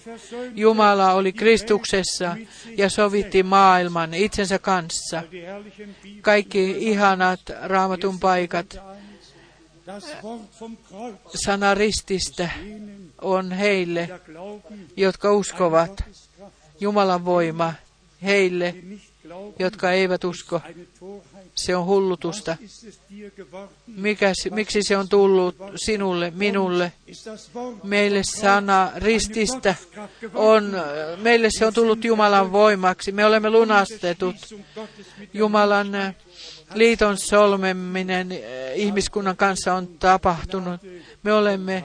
Jumala oli Kristuksessa ja sovitti maailman itsensä kanssa. Kaikki ihanat raamatun paikat, Das Wort vom Kreuz sana rististä denen, on heille, jotka uskovat Jumalan voima, heille, jotka eivät usko. Se on hullutusta. Mikä, miksi se on tullut sinulle, minulle? Meille sana rististä on, meille se on tullut Jumalan voimaksi. Me olemme lunastetut. Jumalan äh, liiton solmeminen äh, ihmiskunnan kanssa on tapahtunut. Me olemme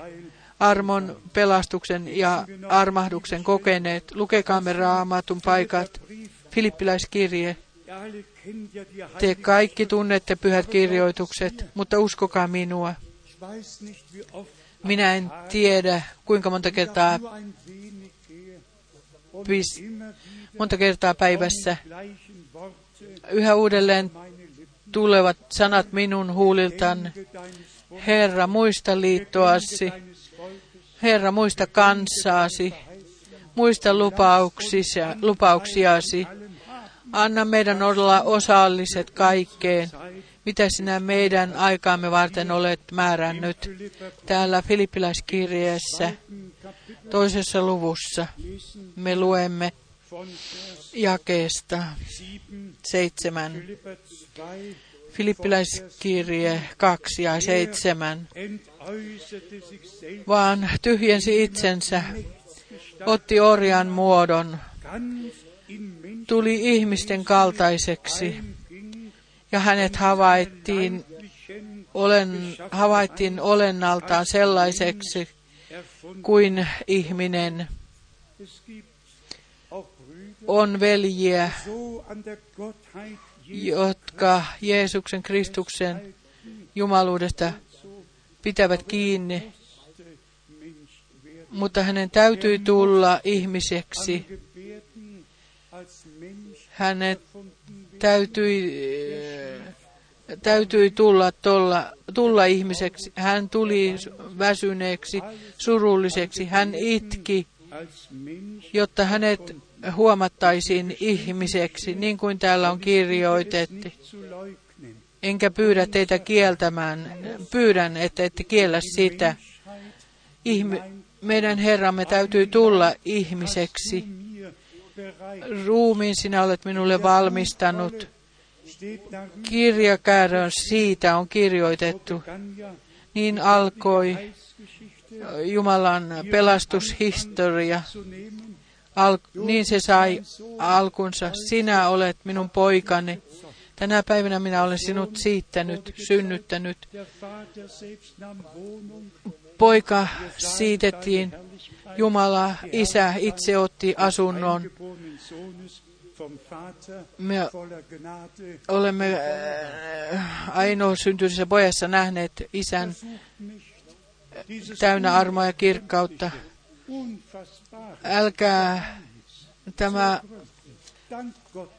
armon, pelastuksen ja armahduksen kokeneet. Lukekaamme raamatun paikat. Filippiläiskirje. Te kaikki tunnette pyhät kirjoitukset, mutta uskokaa minua. Minä en tiedä, kuinka monta kertaa, immer monta kertaa päivässä yhä uudelleen tulevat sanat minun Bundes, Herra, muista liittoasi. Herra, muista kansaasi. Muista lupauksisi, lupauksiasi. Anna meidän olla osalliset kaikkeen, mitä sinä meidän aikaamme varten olet määrännyt. Täällä Filippiläiskirjeessä toisessa luvussa me luemme jakeesta 7, seitsemän. Philipper 2, Filippiläiskirje 2 ja 7. entäußerte sich selbst Vaan tyhjensi itsensä, otti orjan muodon, tuli ihmisten kaltaiseksi ja hänet havaittiin, olen, havaittiin olennaltaan sellaiseksi kuin ihminen. On veljiä, jotka Jeesuksen Kristuksen jumaluudesta pitävät kiinni, mutta hänen täytyi tulla ihmiseksi. Hänet täytyi, täytyi tulla, tulla, tulla ihmiseksi. Hän tuli väsyneeksi, surulliseksi. Hän itki, jotta hänet huomattaisiin ihmiseksi, niin kuin täällä on kirjoitettu. Enkä pyydä teitä kieltämään, pyydän, että ette kiellä sitä. Ihmi, meidän Herramme täytyy tulla ihmiseksi. Ruumiin sinä olet minulle valmistanut. Kirjakäärön siitä on kirjoitettu. Niin alkoi Jumalan pelastushistoria. Al, niin se sai alkunsa. Sinä olet minun poikani. Tänä päivänä minä olen sinut siittänyt, synnyttänyt. Poika siitettiin. Jumala, isä, itse otti asunnon. Me olemme ainoa syntyisessä pojassa nähneet isän täynnä armoa ja kirkkautta. Älkää tämä,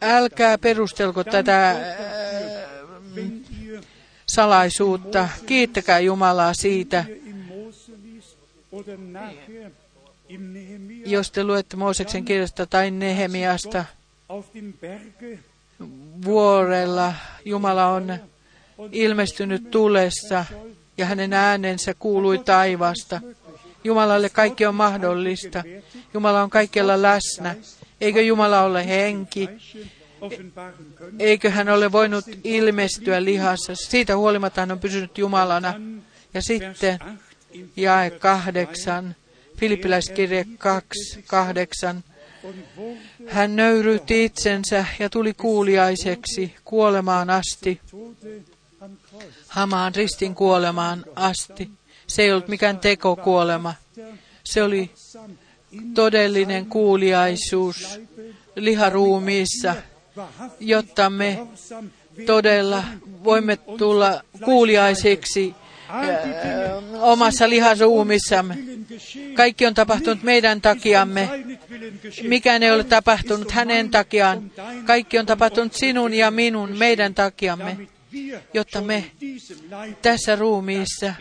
älkää perustelko tätä salaisuutta. Kiittäkää Jumalaa siitä. Jos te luette Mooseksen kirjasta tai Nehemiasta, vuorella Jumala on ilmestynyt tulessa ja hänen äänensä kuului taivasta. Jumalalle kaikki on mahdollista. Jumala on kaikkialla läsnä. Eikö Jumala ole henki? Eikö hän ole voinut ilmestyä lihassa? Siitä huolimatta hän on pysynyt Jumalana. Ja sitten jae kahdeksan, Filippiläiskirje 2, kahdeksan. Hän nöyrytti itsensä ja tuli kuuliaiseksi kuolemaan asti, hamaan ristin kuolemaan asti. Se ei ollut mikään tekokuolema. Se oli todellinen kuuliaisuus liharuumiissa, jotta me todella voimme tulla kuuliaisiksi omassa liharuumissamme. Kaikki on tapahtunut meidän takiamme. Mikään ei ole tapahtunut hänen takiaan. Kaikki on tapahtunut sinun ja minun, meidän takiamme jotta me tässä ruumiissa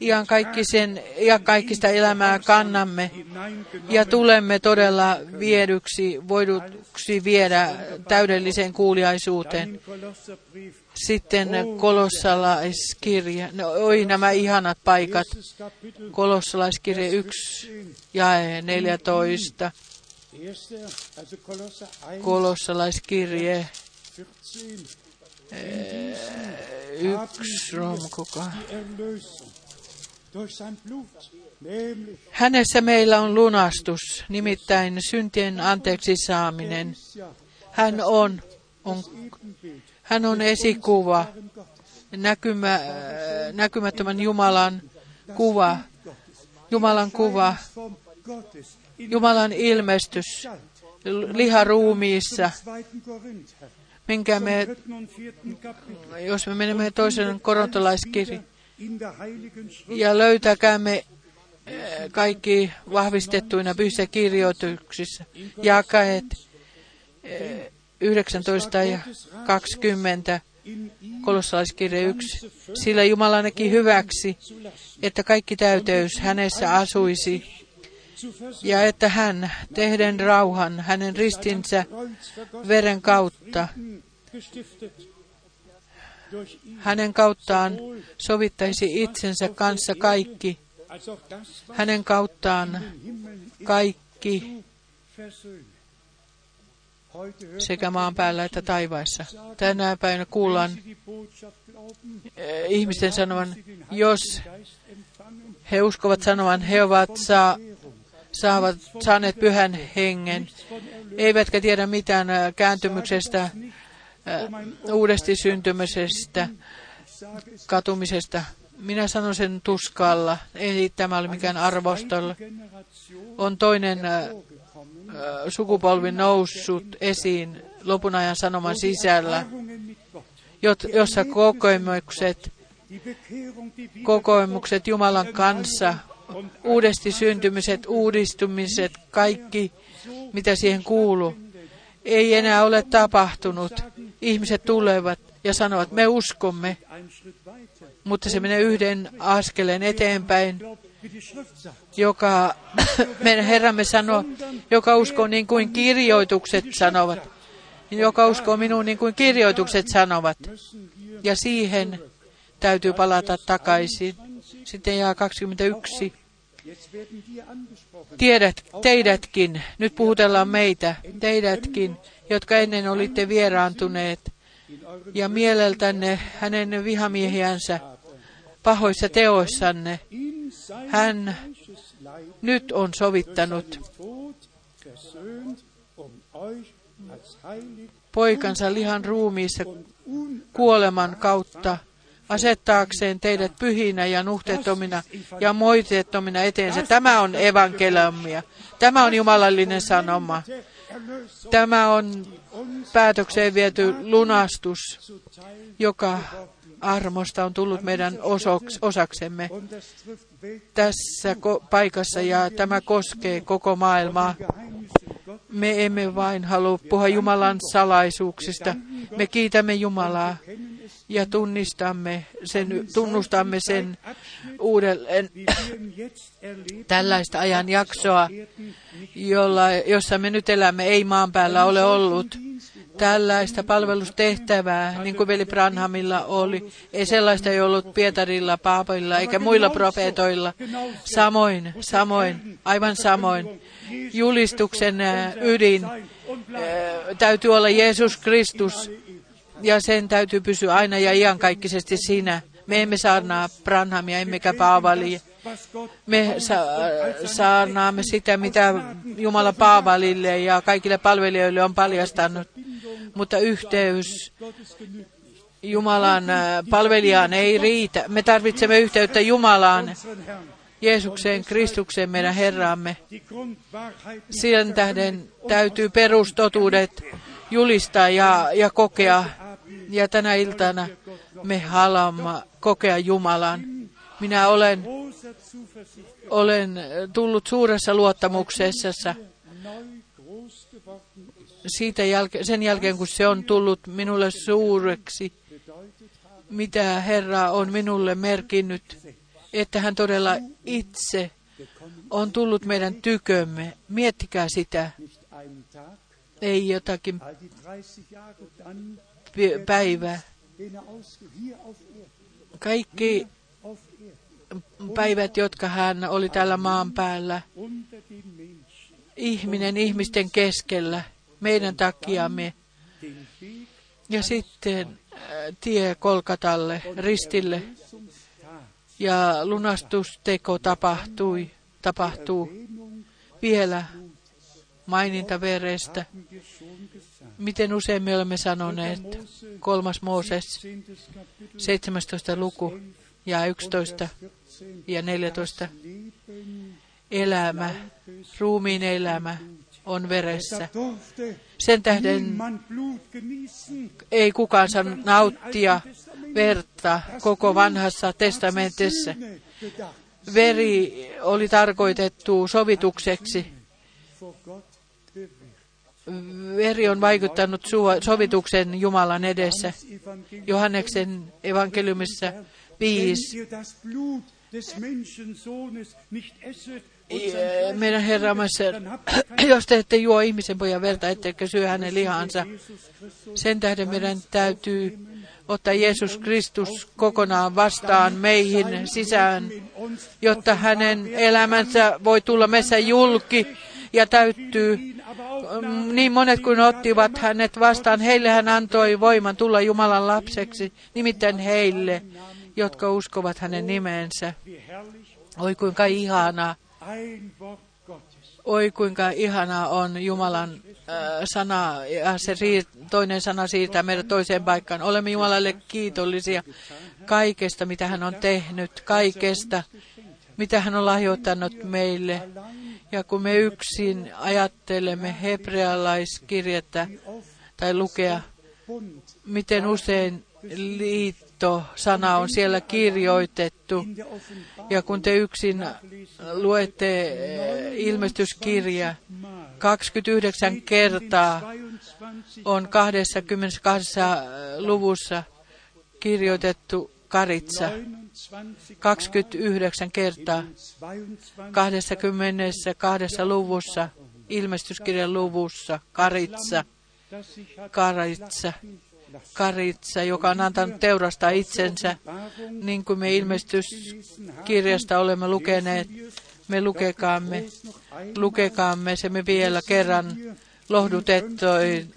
ihan kaikki sen, ja kaikista elämää kannamme. ja tulemme todella viedyksi, voiduksi viedä täydelliseen kuuliaisuuteen. Sitten kolossalaiskirja, no, oi nämä ihanat paikat, kolossalaiskirja 1 ja 14, kolossalaiskirje yksi romkuka. Hänessä meillä on lunastus, nimittäin syntien anteeksi saaminen. Hän on, on, hän on esikuva, näkymä, näkymättömän Jumalan kuva, Jumalan kuva, Jumalan ilmestys liharuumiissa, minkä me, jos me menemme toisen korontolaiskirjan ja löytäkäämme eh, kaikki vahvistettuina pyhissä kirjoituksissa, jakaet 19 eh, ja 20, kolossalaiskirja 1. Sillä Jumala näki hyväksi, että kaikki täyteys hänessä asuisi ja että hän, tehden rauhan hänen ristinsä veren kautta, hänen kauttaan sovittaisi itsensä kanssa kaikki, hänen kauttaan kaikki sekä maan päällä että taivaissa. Tänä päivänä kuullaan eh, ihmisten sanovan, jos he uskovat sanovan, he ovat saa, saavat, saaneet pyhän hengen, eivätkä tiedä mitään äh, kääntymyksestä, äh, uudesti syntymisestä, katumisesta. Minä sanon sen tuskalla, ei tämä ole mikään arvostolla. On toinen sukupolvi noussut esiin lopun ajan sanoman sisällä, jossa kokemukset, kokemukset Jumalan kanssa uudesti syntymiset, uudistumiset, kaikki, mitä siihen kuuluu. ei enää ole tapahtunut. Ihmiset tulevat ja sanovat, me uskomme, mutta se menee yhden askeleen eteenpäin, Joka meidän Herramme sanoo, joka uskoo niin kuin kirjoitukset sanovat. Joka uskoo minuun niin kuin kirjoitukset sanovat. Ja siihen täytyy palata takaisin. Sitten jää 21. Jetzt werden wir angesprochen. Tiedät, teidätkin, nyt puhutellaan meitä, teidätkin, jotka ennen olitte vieraantuneet, ja mieleltänne hänen vihamiehiänsä pahoissa teoissanne. Hän nyt on sovittanut poikansa lihan ruumiissa kuoleman kautta asettaakseen teidät pyhinä ja nuhteettomina ja moiteettomina eteensä. Tämä on evankeliumia. Tämä on jumalallinen sanoma. Tämä on päätökseen viety lunastus, joka armosta on tullut meidän osoks, osaksemme tässä ko- paikassa ja tämä koskee koko maailmaa. Me emme vain halua puhua Jumalan salaisuuksista. Me kiitämme Jumalaa ja tunnistamme sen, tunnustamme sen uudelleen tällaista ajanjaksoa, jolla, jossa me nyt elämme, ei maan päällä ole ollut tällaista palvelustehtävää, niin kuin veli Branhamilla oli. Ei sellaista ei ollut Pietarilla, Paapilla eikä muilla profeetoilla. Samoin, samoin, aivan samoin. Julistuksen ää, ydin ää, täytyy olla Jeesus Kristus ja sen täytyy pysyä aina ja iankaikkisesti siinä. Me emme saarnaa Branhamia emmekä Paavalia. Me sa- saarnaamme sitä, mitä Jumala Paavalille ja kaikille palvelijoille on paljastanut. Mutta yhteys. Jumalan äh, palvelijaan ei riitä. Me tarvitsemme yhteyttä Jumalaan. Jeesukseen, Kristukseen, meidän Herraamme. Sen tähden täytyy perustotuudet julistaa ja, ja kokea. Ja tänä iltana me haluamme kokea Jumalan. Minä olen, olen tullut suuressa luottamuksessa siitä jälke, sen jälkeen, kun se on tullut minulle suureksi, mitä Herra on minulle merkinnyt, että hän todella itse on tullut meidän tykömme. Miettikää sitä, ei jotakin all die 30 Jahre dann, pi- päivää. Kaikki päivät, jotka hän oli täällä maan päällä, ihminen ihmisten keskellä, meidän takiamme. Ja sitten äh, tie Kolkatalle, ristille, ja lunastusteko tapahtui, tapahtuu vielä maininta verestä. Miten usein me olemme sanoneet, kolmas Mooses, 10. Kapitel, 17. luku ja 11 14, ja 14, Leben, elämä, ruumiin elämä on veressä. Sen tähden ei kukaan saanut nauttia verta koko vanhassa testamentissa. Veri oli tarkoitettu sovitukseksi. Veri on vaikuttanut sovituksen Jumalan edessä. Johanneksen evankeliumissa 5. Ja, Meidän Herramme, jos te ette juo ihmisen pojan verta, ettekä syö hänen lihansa, sen tähden meidän täytyy ottaa Jeesus Kristus kokonaan vastaan meihin sisään, jotta hänen elämänsä voi tulla meissä julki ja täyttyy. Niin monet kuin ottivat hänet vastaan, heille hän antoi voiman tulla Jumalan lapseksi, nimittäin heille, jotka uskovat hänen herrlich Oi kuinka ihanaa, oi kuinka ihanaa on Jumalan äh, sana ja se toinen sana siirtää meidät toiseen paikkaan. Olemme Jumalalle kiitollisia kaikesta, mitä hän on tehnyt, kaikesta, mitä hän on lahjoittanut meille. Ja kun me yksin ajattelemme hebrealaiskirjettä tai lukea, miten usein liitto-sana on siellä kirjoitettu. Ja kun te yksin luette eh, ilmestyskirja, 29 kertaa on 22 luvussa kirjoitettu karitsa 29 kertaa 22 luvussa, ilmestyskirjan luvussa, karitsa, karitsa, karitsa, joka on antanut teurastaa itsensä, niin kuin me ilmestyskirjasta olemme lukeneet. Me lukekaamme, lukekaamme se me vielä kerran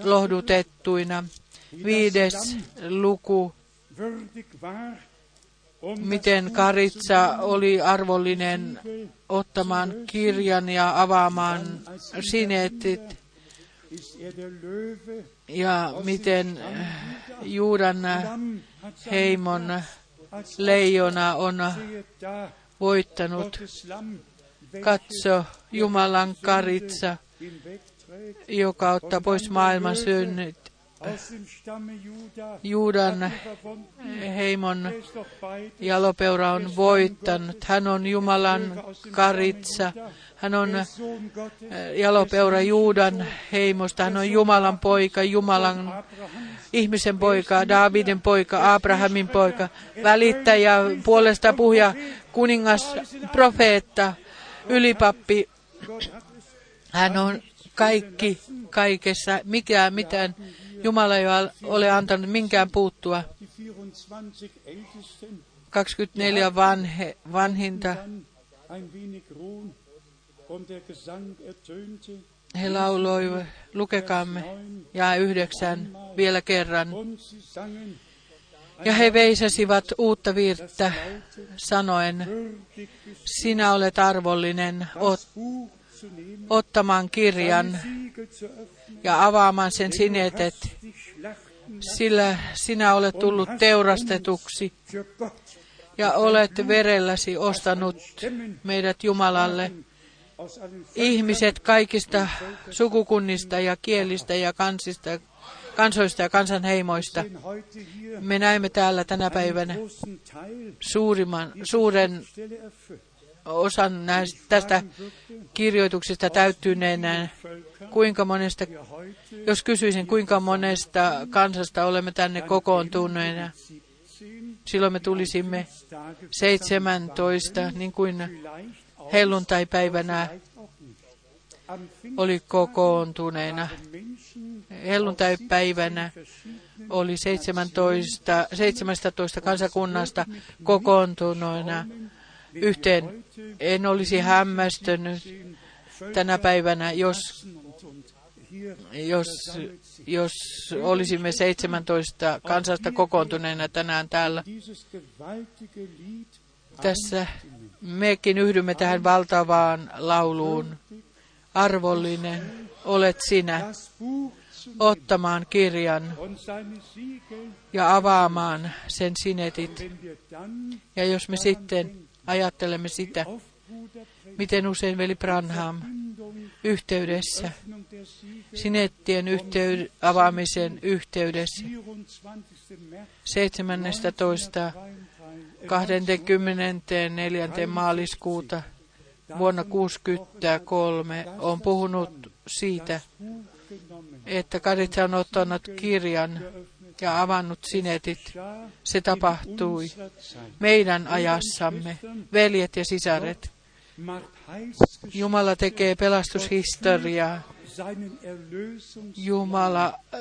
lohdutettuina. Viides luku, miten Karitsa oli arvollinen ottamaan kirjan ja avaamaan sinetit ja miten Juudan heimon leijona on voittanut. Katso Jumalan karitsa, joka ottaa pois maailman synnit. Juudan heimon jalopeura on voittanut. Hän on Jumalan karitsa. Hän on jalopeura Juudan heimosta. Hän on Jumalan poika, Jumalan ihmisen poika, Daavidin poika, Abrahamin poika, välittäjä, puolesta puhuja, kuningas, profeetta, ylipappi. Hän on kaikki kaikessa, mikä mitään Jumala ei ole antanut minkään puuttua. 24 vanhe, vanhinta. He lauloivat, lukekaamme, ja yhdeksän vielä kerran. Ja he veisasivat uutta virttä sanoen, sinä olet arvollinen ot, ottamaan kirjan ja avaamaan sen sinetet, sillä sinä olet tullut teurastetuksi ja olet verelläsi ostanut meidät Jumalalle. Ihmiset kaikista sukukunnista ja kielistä ja kansista, kansoista ja kansanheimoista. Me näemme täällä tänä päivänä suurimman, suuren osan näistä, tästä kirjoituksesta täyttyneenä, kuinka monesta, jos kysyisin, kuinka monesta kansasta olemme tänne kokoontuneena, silloin me tulisimme 17, niin kuin helluntai-päivänä oli kokoontuneena. Helluntai-päivänä oli 17, 17 kansakunnasta kokoontuneena yhteen. En olisi hämmästynyt tänä päivänä, jos, jos, jos olisimme 17 kansasta kokoontuneena tänään täällä. Tässä mekin yhdymme tähän valtavaan lauluun. Arvollinen olet sinä ottamaan kirjan ja avaamaan sen sinetit. Ja jos me sitten ajattelemme sitä, miten usein veli Branham yhteydessä, sinettien yhteyd- avaamisen yhteydessä, 17. 24. maaliskuuta vuonna 1963 on puhunut siitä, että Karitsa on ottanut kirjan ja avannut sinetit. Se tapahtui meidän ajassamme, veljet ja sisaret. Jumala tekee pelastushistoriaa. Jumala äh,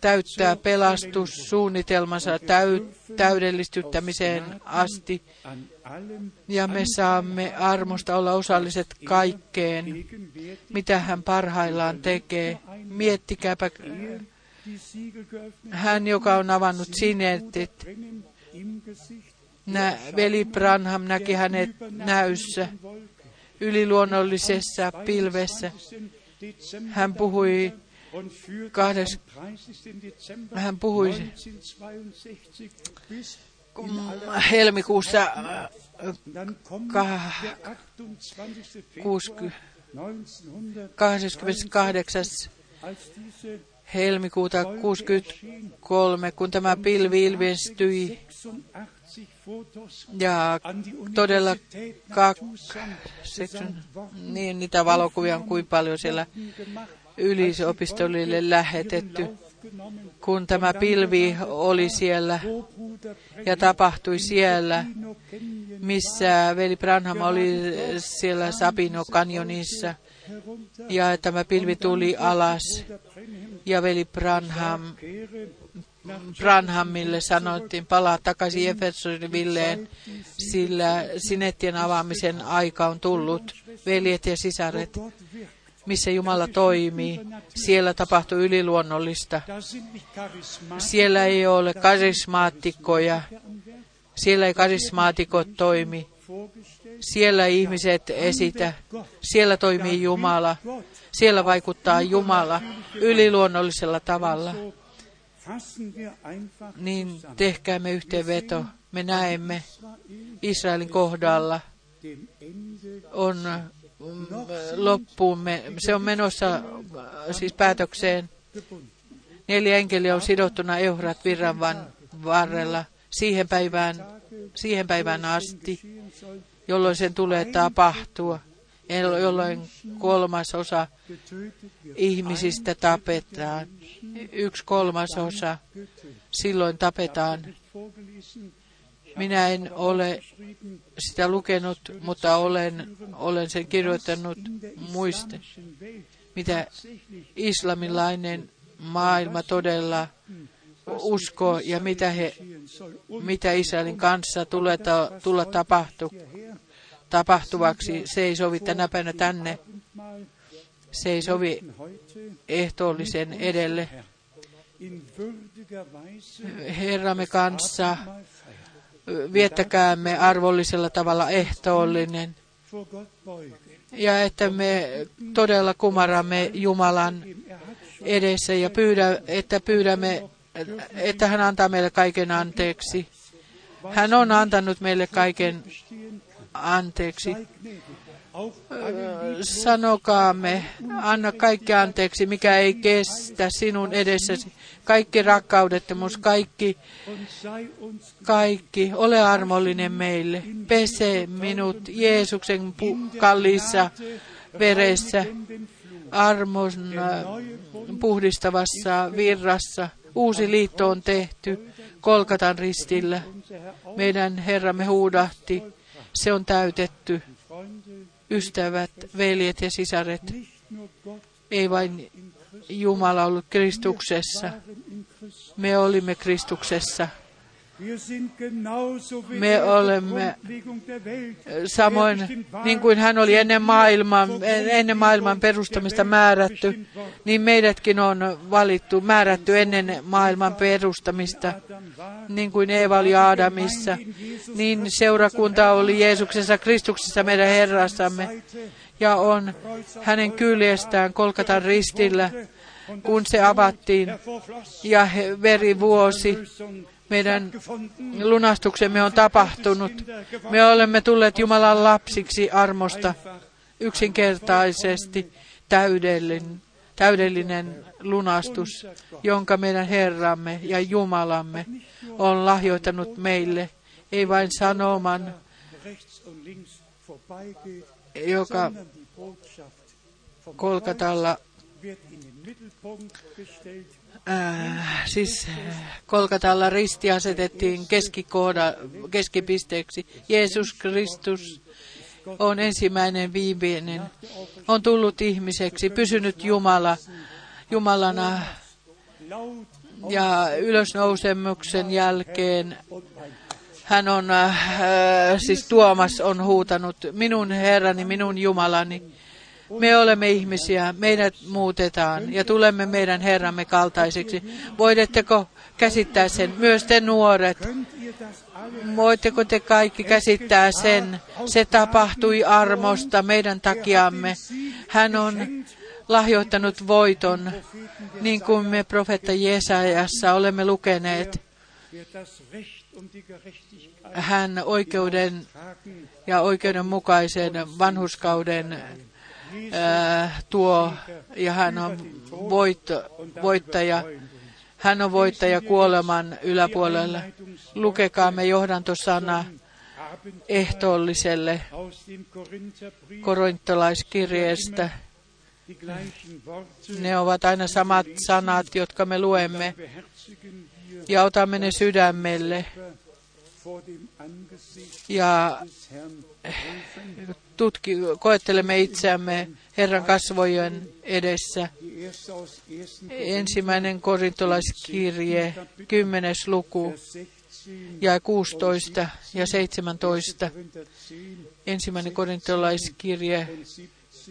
täyttää pelastussuunnitelmansa täy- täydellistyttämiseen asti, ja me saamme armosta olla osalliset kaikkeen, mitä hän parhaillaan tekee. Miettikääpä hän, joka on avannut sinetit, Nä, veli Branham näki hänet näyssä yliluonnollisessa pilvessä. Hän puhui kahdes, hän puhui helmikuussa 28 helmikuuta 63, kun tämä pilvi ilmestyi ja todella kaksi, niin niitä valokuvia on kuin paljon siellä. yliopistolille lähetetty, kun tämä pilvi oli siellä ja tapahtui siellä, missä veli Branham oli siellä Sabino kanjonissa. Ja tämä pilvi tuli alas ja veli Branham Branhamille sanottiin palaa takaisin Jeffersonvilleen, sillä sinettien avaamisen aika on tullut. Veljet ja sisaret, missä Jumala toimii, siellä tapahtuu yliluonnollista. Siellä ei ole karismaattikkoja, siellä ei karismaatikot toimi. Siellä ihmiset esitä, siellä toimii Jumala, siellä vaikuttaa Jumala yliluonnollisella tavalla niin tehkäämme yhteenveto. Me näemme Israelin kohdalla on mm, loppuun, se on menossa siis päätökseen. Neljä enkeliä on sidottuna Eurat virran varrella siihen päivään, siihen päivään asti, jolloin sen tulee tapahtua, jolloin kolmas osa ihmisistä tapetaan yksi kolmasosa silloin tapetaan. Minä en ole sitä lukenut, mutta olen, olen sen kirjoittanut muiste, mitä islamilainen maailma todella uskoo ja mitä, he, mitä Israelin kanssa tulee tulla tapahtu, tapahtuvaksi. Se ei sovi tänä päivänä tänne se ei sovi ehtoollisen edelle. Herramme kanssa viettäkäämme arvollisella tavalla ehtoollinen ja että me todella kumaramme Jumalan edessä ja pyydä, että pyydämme, että hän antaa meille kaiken anteeksi. Hän on antanut meille kaiken anteeksi sanokaamme, anna kaikki anteeksi, mikä ei kestä sinun edessäsi. Kaikki rakkaudettomuus, kaikki, kaikki, ole armollinen meille. Pese minut Jeesuksen kalliissa veressä, armon puhdistavassa virrassa. Uusi liitto on tehty Kolkatan ristillä. Meidän Herramme huudahti, se on täytetty ystävät, veljet ja sisaret, ei vain Jumala ollut Kristuksessa. Me olimme Kristuksessa. Me olemme samoin, niin kuin hän oli ennen maailman, ennen maailman perustamista määrätty, niin meidätkin on valittu, määrätty ennen maailman perustamista, niin kuin Eeva oli Aadamissa. Niin seurakunta oli Jeesuksessa Kristuksessa meidän Herrassamme ja on hänen kyljestään kolkatan ristillä, kun se avattiin. ja veri vuosi meidän lunastuksemme on tapahtunut. Me olemme tulleet Jumalan lapsiksi armosta yksinkertaisesti täydellinen, täydellinen lunastus, jonka meidän Herramme ja Jumalamme on lahjoittanut meille, ei vain sanoman, joka Kolkatalla äh, siis Kolkatalla risti asetettiin keskipisteeksi. Jeesus Kristus on ensimmäinen viimeinen, on tullut ihmiseksi, pysynyt Jumala, Jumalana ja ylösnousemuksen jälkeen hän on, äh, siis Tuomas on huutanut, minun Herrani, minun Jumalani, me olemme ihmisiä, meidät muutetaan ja tulemme meidän Herramme kaltaiseksi. Voitteko käsittää sen? Myös te nuoret. Voitteko te kaikki käsittää sen? Se tapahtui armosta meidän takiamme. Hän on lahjoittanut voiton, niin kuin me profetta Jesajassa olemme lukeneet. Hän oikeuden ja oikeudenmukaisen vanhuskauden tuo, ja hän on voitto, voittaja. Hän on voittaja kuoleman yläpuolella. Lukekaamme johdantosana ehtoolliselle korintolaiskirjeestä. Ne ovat aina samat sanat, jotka me luemme ja otamme ne sydämelle ja. Tutki, koettelemme itseämme Herran kasvojen edessä. Die erste aus 1. Ensimmäinen korintolaiskirje, kymmenes luku, Vers 16. ja 16 ja 17. Korinther 10, Ensimmäinen korintolaiskirje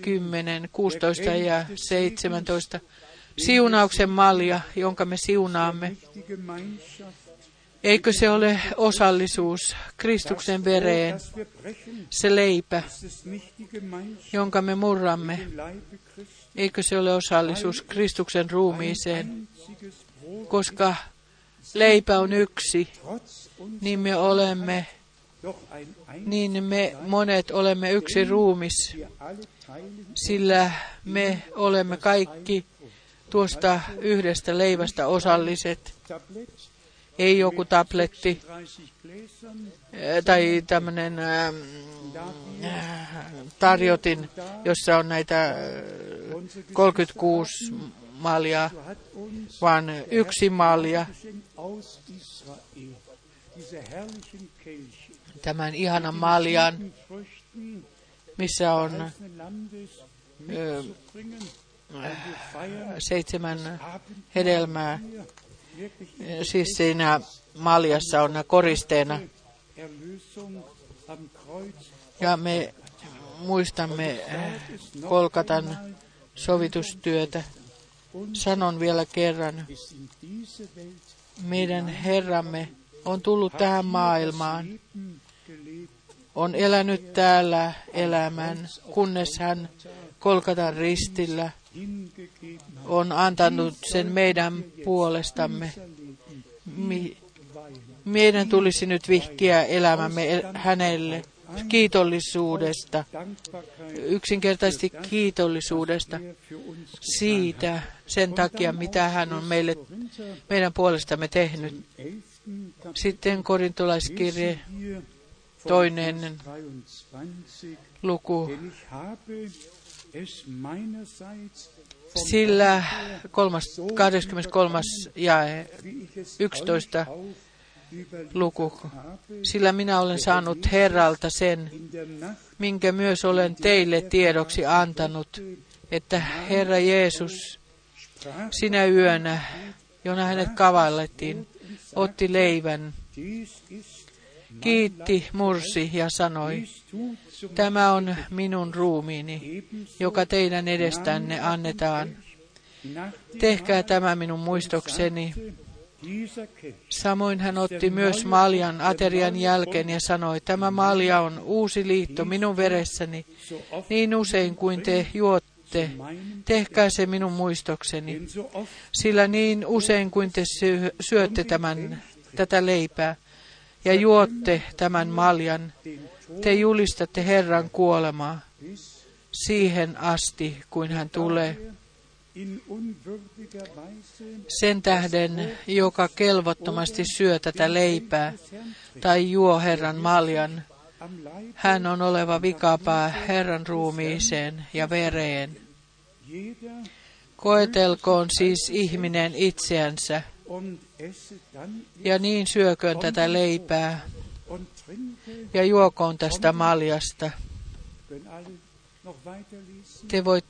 10, 16 ja 17. Siunauksen malja, jonka me siunaamme. Eikö se ole osallisuus Kristuksen vereen, se leipä, jonka me murramme? Eikö se ole osallisuus Kristuksen ruumiiseen? Koska leipä on yksi, niin me olemme, niin me monet olemme yksi ruumis, sillä me olemme kaikki tuosta yhdestä leivästä osalliset. Ei joku tabletti 30 Gläsern, eh, tai tämmöinen tarjotin, jossa on näitä äh, unsere 36 maljaa, Geschichte hat uns vaan yksi malja, tämän ihanan maljan, missä on seitsemän hedelmää. Siis siinä maljassa on koristeena. Ja me muistamme Kolkatan sovitustyötä. Sanon vielä kerran, meidän Herramme on tullut tähän maailmaan, on elänyt täällä elämän, kunnes hän Kolkatan ristillä. On antanut sen meidän puolestamme. Meidän tulisi nyt vihkiä elämämme el- hänelle kiitollisuudesta, yksinkertaisesti kiitollisuudesta siitä, sen takia, mitä hän on meille, meidän puolestamme tehnyt. 11. Kapitel Sitten korintolaiskirje, toinen Vers 23. luku, Sillä kolmas, 23. jae, wie ich es 11. euch auch überliefert luku. Sillä minä olen saanut Herralta sen, minkä myös olen teille tiedoksi antanut, että Herra Jeesus sinä yönä, jona hänet kavallettiin, otti leivän, kiitti, mursi ja sanoi, tämä on minun ruumiini, joka teidän edestänne annetaan. Tehkää tämä minun muistokseni. Samoin hän otti myös maljan aterian jälkeen ja sanoi, tämä malja on uusi liitto minun veressäni, niin usein kuin te juotte, tehkää se minun muistokseni. Sillä niin usein kuin te syö- syötte tämän, tätä leipää ja juotte tämän maljan, te julistatte Herran kuolemaa siihen asti, kuin hän tulee. Sen tähden, joka kelvottomasti syö tätä leipää tai juo Herran maljan, hän on oleva vikapää Herran ruumiiseen ja vereen. Koetelkoon siis ihminen itseänsä, ja niin syököön tätä leipää, ja juokoon tästä maljasta. Te voit,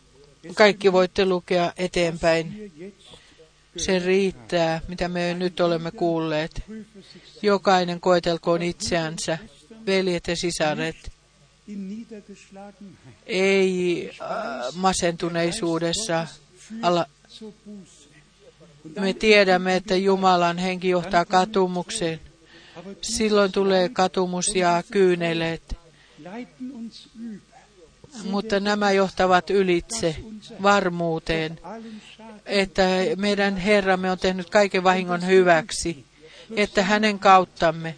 kaikki voitte lukea eteenpäin. Se riittää, mitä me nyt olemme kuulleet. Jokainen koetelkoon itseänsä, veljet ja sisaret, ei äh, masentuneisuudessa. Und me tiedämme, että Jumalan henki johtaa katumukseen. Silloin tulee katumus ja kyyneleet, mutta nämä johtavat ylitse varmuuteen, että meidän Herramme on tehnyt kaiken vahingon hyväksi, että hänen kauttamme,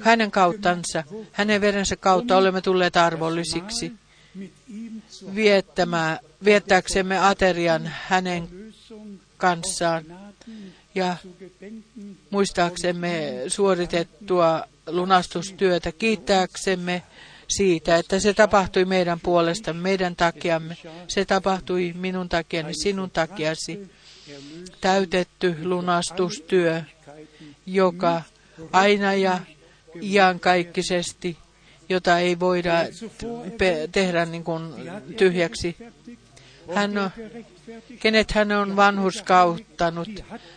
hänen kauttansa, hänen verensä kautta olemme tulleet arvollisiksi viettämään, viettääksemme aterian hänen kanssaan ja muistaaksemme suoritettua lunastustyötä, kiittääksemme siitä, että se tapahtui meidän puolesta, meidän takiamme. Se tapahtui minun takiani, sinun takiasi. Täytetty lunastustyö, joka aina ja iankaikkisesti, jota ei voida tehdä niin kuin tyhjäksi. Hän on, kenet hän on vanhuskauttanut,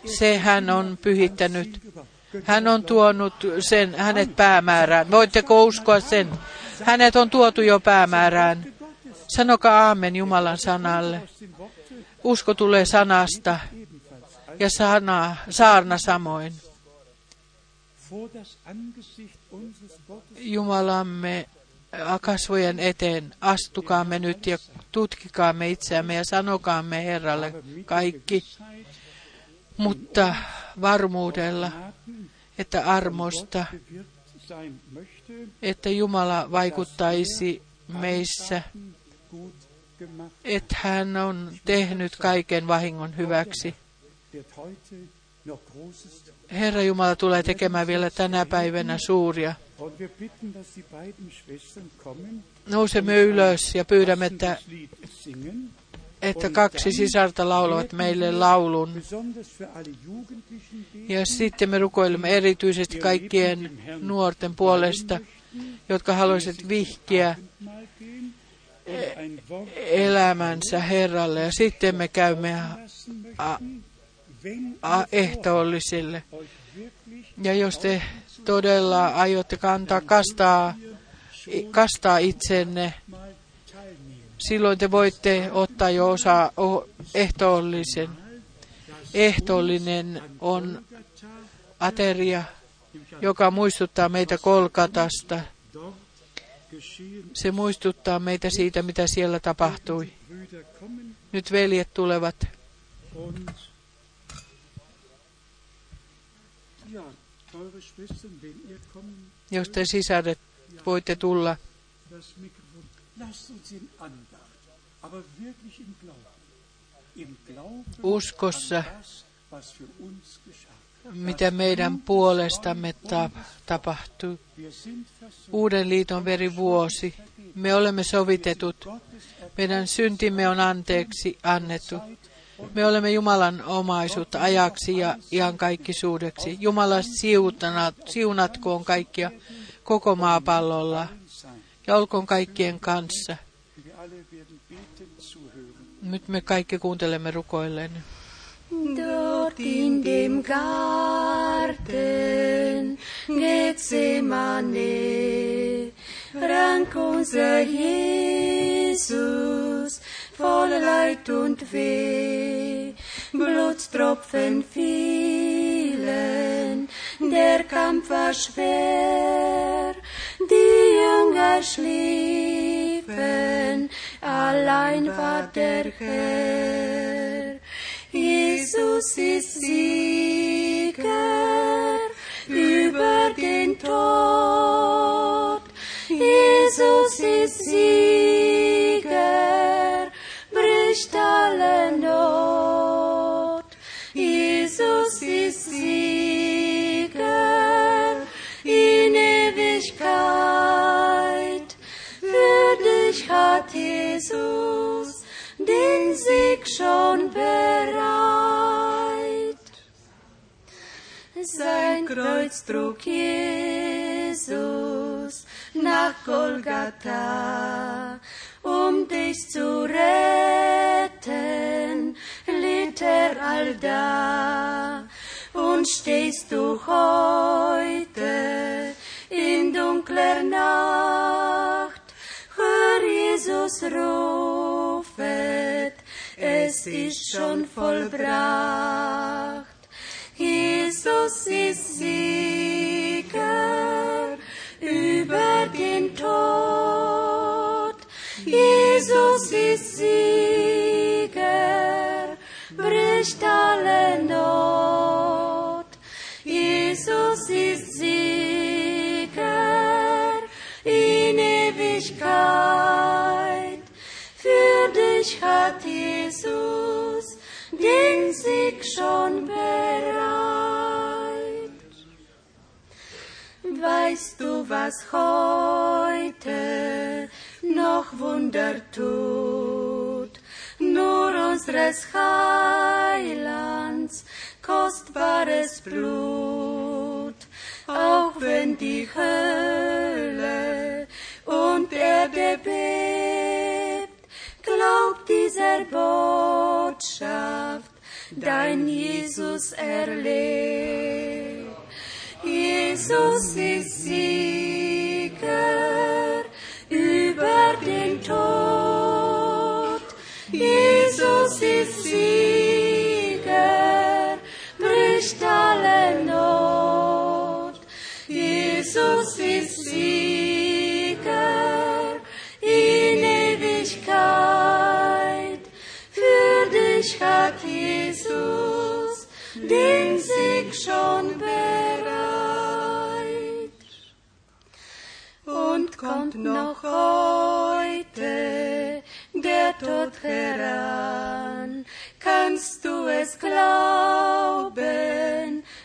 se hän on pyhittänyt. Hän on tuonut sen, hänet päämäärään. Voitteko uskoa sen? Hänet on tuotu jo päämäärään. Sanokaa aamen Jumalan sanalle. Usko tulee sanasta ja sana, saarna samoin. Jumalamme kasvojen eteen, astukaamme nyt ja tutkikaamme itseämme ja sanokaamme Herralle kaikki, mutta varmuudella, että armosta, että Jumala vaikuttaisi meissä, että hän on tehnyt kaiken vahingon hyväksi. Herra Jumala tulee tekemään vielä tänä päivänä suuria. Nousemme ylös ja pyydämme, että, että kaksi sisarta laulavat meille laulun. Ja sitten me rukoilemme erityisesti kaikkien nuorten puolesta, jotka haluaisivat vihkiä elämänsä Herralle. Ja sitten me käymme ehtoollisille. Ja jos te todella aiotte kantaa, kastaa, kastaa itsenne, silloin te voitte ottaa jo osa ehtoollisen. Ehtoollinen on ateria, joka muistuttaa meitä Kolkatasta. Se muistuttaa meitä siitä, mitä siellä tapahtui. Nyt veljet tulevat. Jos te sisaret voitte tulla. Uskossa, mitä meidän puolestamme tapahtuu. Uuden liiton verivuosi. Me olemme sovitetut. Meidän syntimme on anteeksi annettu. Me olemme Jumalan omaisuutta ajaksi ja iankaikkisuudeksi. Jumala siunat, siunatkoon kaikkia koko maapallolla ja olkoon kaikkien kanssa. Nyt me kaikki kuuntelemme rukoilleen. Dort in dem Garten Gethsemane rank unser Jesus voll Leid und Weh, Blutstropfen fielen, der Kampf war schwer, die Jünger schliefen, allein war der Herr. Jesus ist Sieger über den Tod. Jesus ist Sieger, bricht alle Not. Jesus den Sieg schon bereit. Sein Kreuz trug Jesus nach Golgatha, um dich zu retten, litt er allda. Und stehst du heute in dunkler Nacht, Jesus es ist schon vollbracht. Jesus ist Sieger über den Tod. Jesus ist Sieger, bricht alle Not. Dich hat Jesus den Sieg schon bereit. Weißt du, was heute noch Wunder tut? Nur unseres Heilands kostbares Blut, auch wenn die Hölle und Erde bebt, dieser Botschaft, dein Jesus erlebt. Jesus ist Sieger über den Tod. Jesus ist Sieger, bricht alle Not. Jesus ist Sieger Dich hat Jesus den Sieg schon bereit. Und kommt noch heute der Tod heran, kannst du es glauben,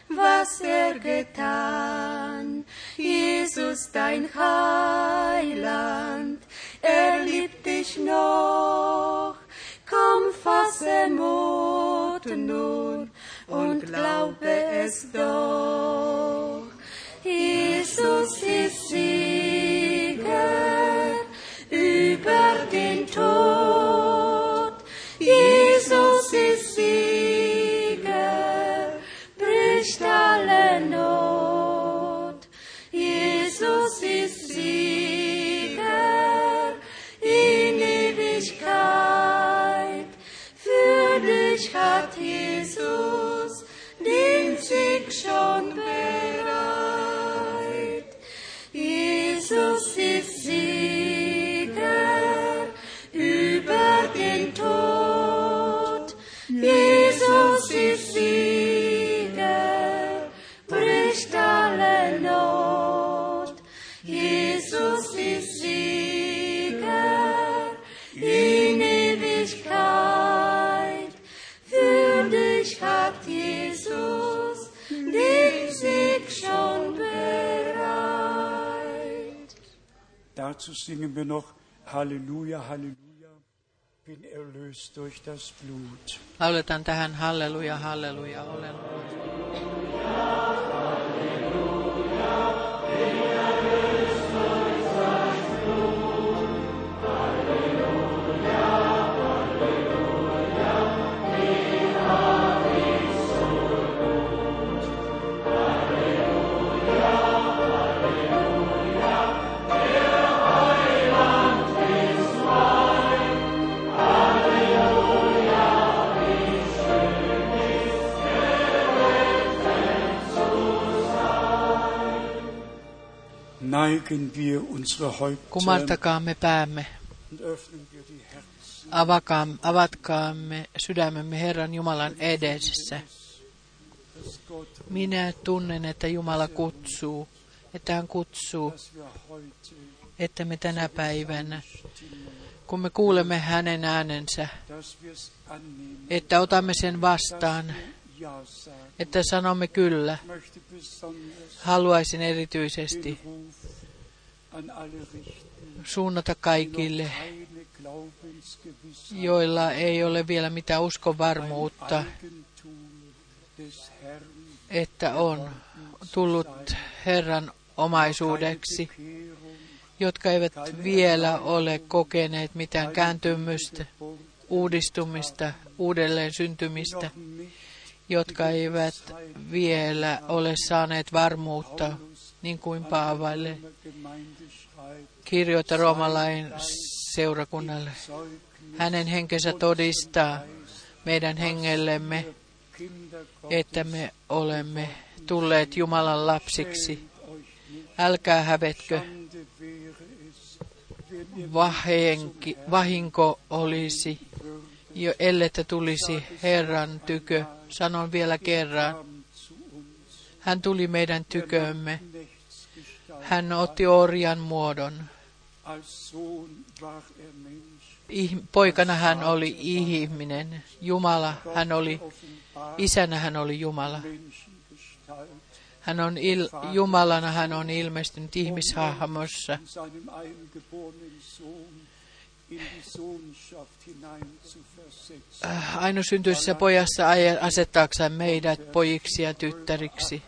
was er getan. Jesus, dein Heiland, er liebt dich noch. Komm, fasse Mut nun und glaube es doch. Jesus ist Sieger Dazu singen wir noch Halleluja, Halleluja, bin erlöst durch das Blut. Lauletaan tähän halleluja, halleluja, olen Kumartakaamme päämme, avakaamme, avatkaamme sydämemme Herran Jumalan edessä. Minä tunnen, että Jumala kutsuu, että hän kutsuu, että me tänä päivänä, kun me kuulemme hänen äänensä, että otamme sen vastaan, että sanomme kyllä. Haluaisin erityisesti suunnata kaikille, joilla ei ole vielä mitään Herrn, että on tullut Herran omaisuudeksi, jotka eivät vielä ole kokeneet mitään kääntymystä, uudistumista, uudelleen syntymistä, jotka eivät vielä ole saaneet varmuutta, niin kuin Paavalle kirjoita roomalain seurakunnalle. Hänen henkensä todistaa meidän hengellemme, että me olemme tulleet Jumalan lapsiksi. Älkää hävetkö, vahenki, vahinko olisi, jo ellette tulisi Herran tykö. Sanon vielä kerran, hän tuli meidän tykömme. Hän otti orjan muodon. Poikana hän oli ihminen. Jumala, hän oli, isänä hän oli Jumala. Hän on il, Jumalana, hän on ilmestynyt ihmishahmossa. Äh, Ainosyntyisessä pojassa aje- asettaakseen meidät pojiksi ja tyttäriksi.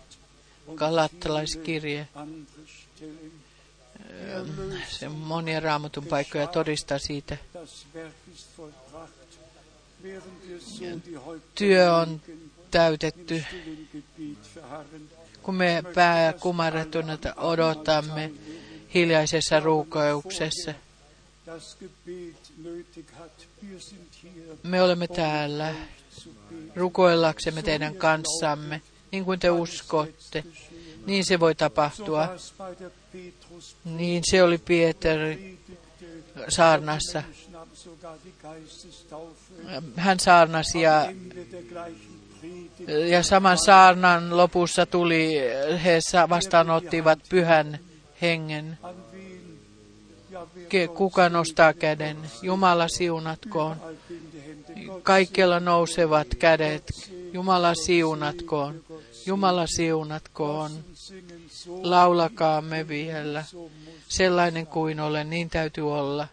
Galattalaiskirje. Stellen. Se monia raamatun paikkoja todistaa siitä. Työ on täytetty. Kun me pää kumarrettuna odotamme hiljaisessa hier, Me olemme täällä rukoillaksemme teidän kanssamme, niin kuin te uskotte. Niin se voi tapahtua. Niin se oli predigte. saarnassa. Hän saarnasi ja, ja saman saarnan lopussa tuli, he vastaanottivat pyhän hengen. Kuka nostaa käden? Jumala siunatkoon. Kaikkialla nousevat kädet. Jumala siunatkoon. Jumala siunatkoon. Laulakaamme vielä. Sellainen kuin olen, niin täytyy olla.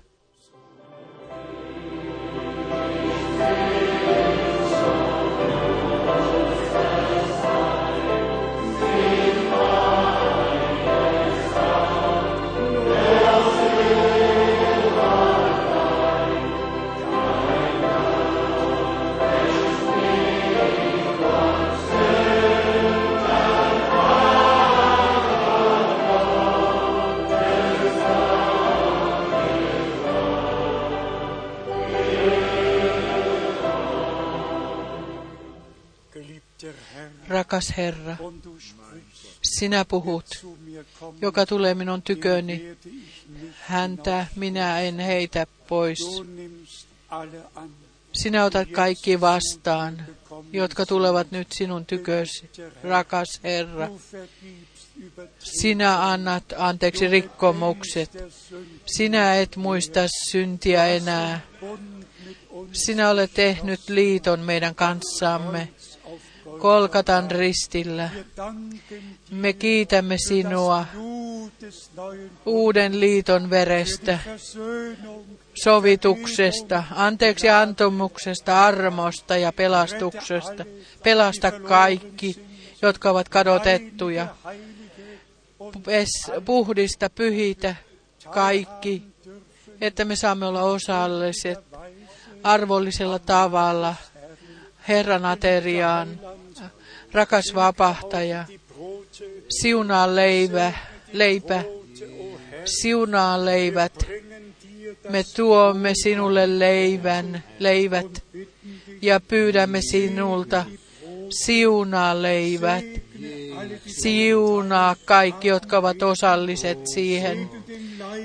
Rakas Herra, sinä puhut, joka tulee minun tyköni. Häntä minä en heitä pois. Sinä otat kaikki vastaan, jotka tulevat nyt sinun tykösi. Rakas Herra, sinä annat anteeksi rikkomukset. Sinä et muista syntiä enää. Sinä olet tehnyt liiton meidän kanssamme. Kolkatan ristillä. Me kiitämme sinua uuden liiton verestä, sovituksesta, anteeksi antomuksesta, armosta ja pelastuksesta. Pelasta kaikki, jotka ovat kadotettuja. Puhdista, pyhitä kaikki, että me saamme olla osalliset arvollisella tavalla Herran ateriaan. Rakas vapahtaja, siunaa leivä, leipä, siunaa leivät. Me tuomme sinulle leivän, leivät ja pyydämme sinulta, siunaa leivät, siunaa kaikki, jotka ovat osalliset siihen.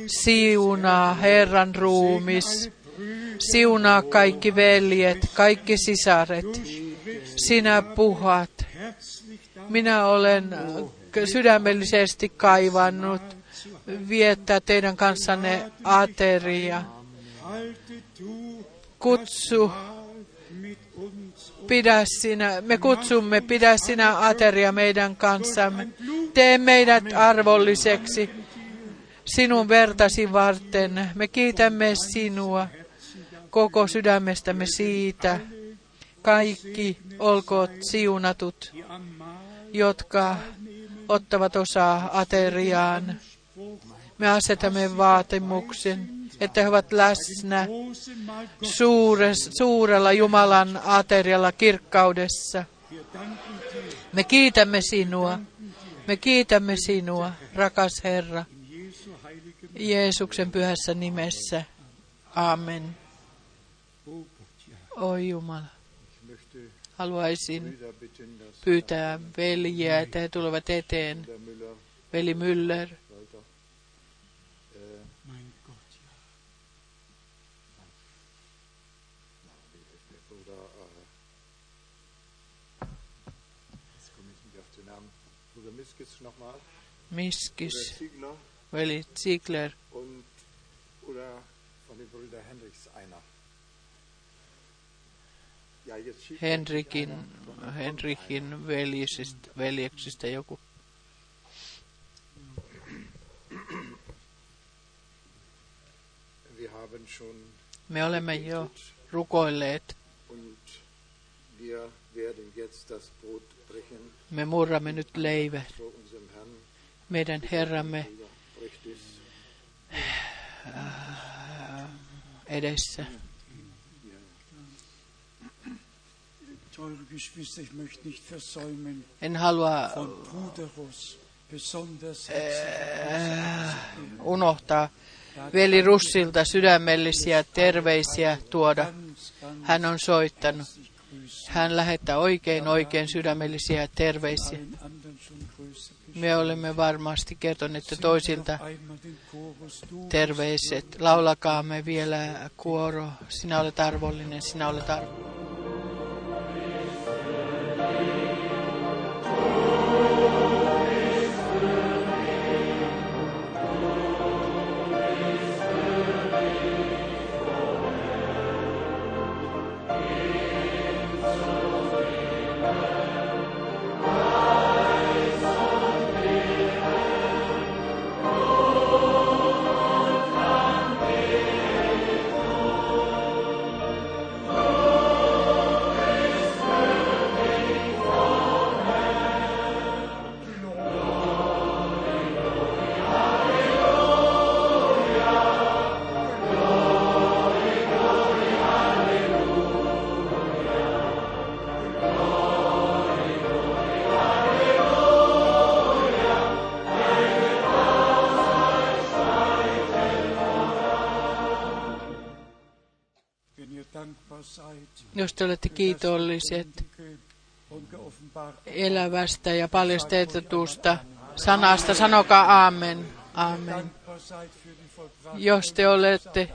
Siunaa Herran ruumis, siunaa kaikki veljet, kaikki sisaret. Sinä puhat. Minä olen sydämellisesti kaivannut viettää teidän kanssanne ateria. Kutsu, pidä sinä, me kutsumme, pidä sinä ateria meidän kanssamme. Tee meidät arvolliseksi sinun vertasi varten. Me kiitämme sinua koko sydämestämme siitä. Kaikki olkoot siunatut, jotka ottavat osaa ateriaan. Me asetamme vaatimuksen, että he ovat läsnä suures, suurella Jumalan aterialla kirkkaudessa. Me kiitämme sinua. Me kiitämme sinua, rakas Herra, Jeesuksen pyhässä nimessä. Amen. Oi Jumala. Haluaisin pyytää veljiä, että he tulevat eteen. Veli Müller. Miskis veli Ziegler und oder von Brüder einer. Henrikin, Henrikin veljeksistä joku. Me olemme jo rukoilleet. Me murramme nyt leivä Meidän Herramme äh, edessä. En halua äh, unohtaa veli Russilta sydämellisiä terveisiä tuoda. Hän on soittanut. Hän lähettää oikein oikein sydämellisiä terveisiä. Me olemme varmasti kertoneet toisilta terveiset. Laulakaamme vielä kuoro. Sinä olet arvollinen, sinä olet arvollinen. thank you te olette kiitolliset elävästä ja paljastetusta sanasta, sanokaa aamen. Aamen. Jos te olette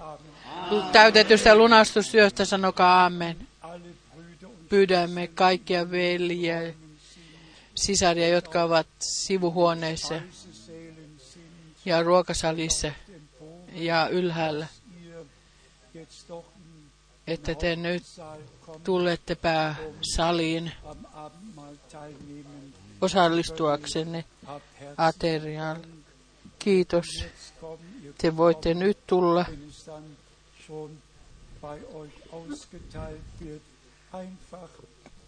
täytetystä lunastustyöstä, sanokaa aamen. Pyydämme kaikkia veljiä, sisaria, jotka ovat sivuhuoneissa ja ruokasalissa ja ylhäällä, että te nyt Tulette teilnehmen. osallistuaksenne ateriaan. Kiitos. Te voitte nyt tulla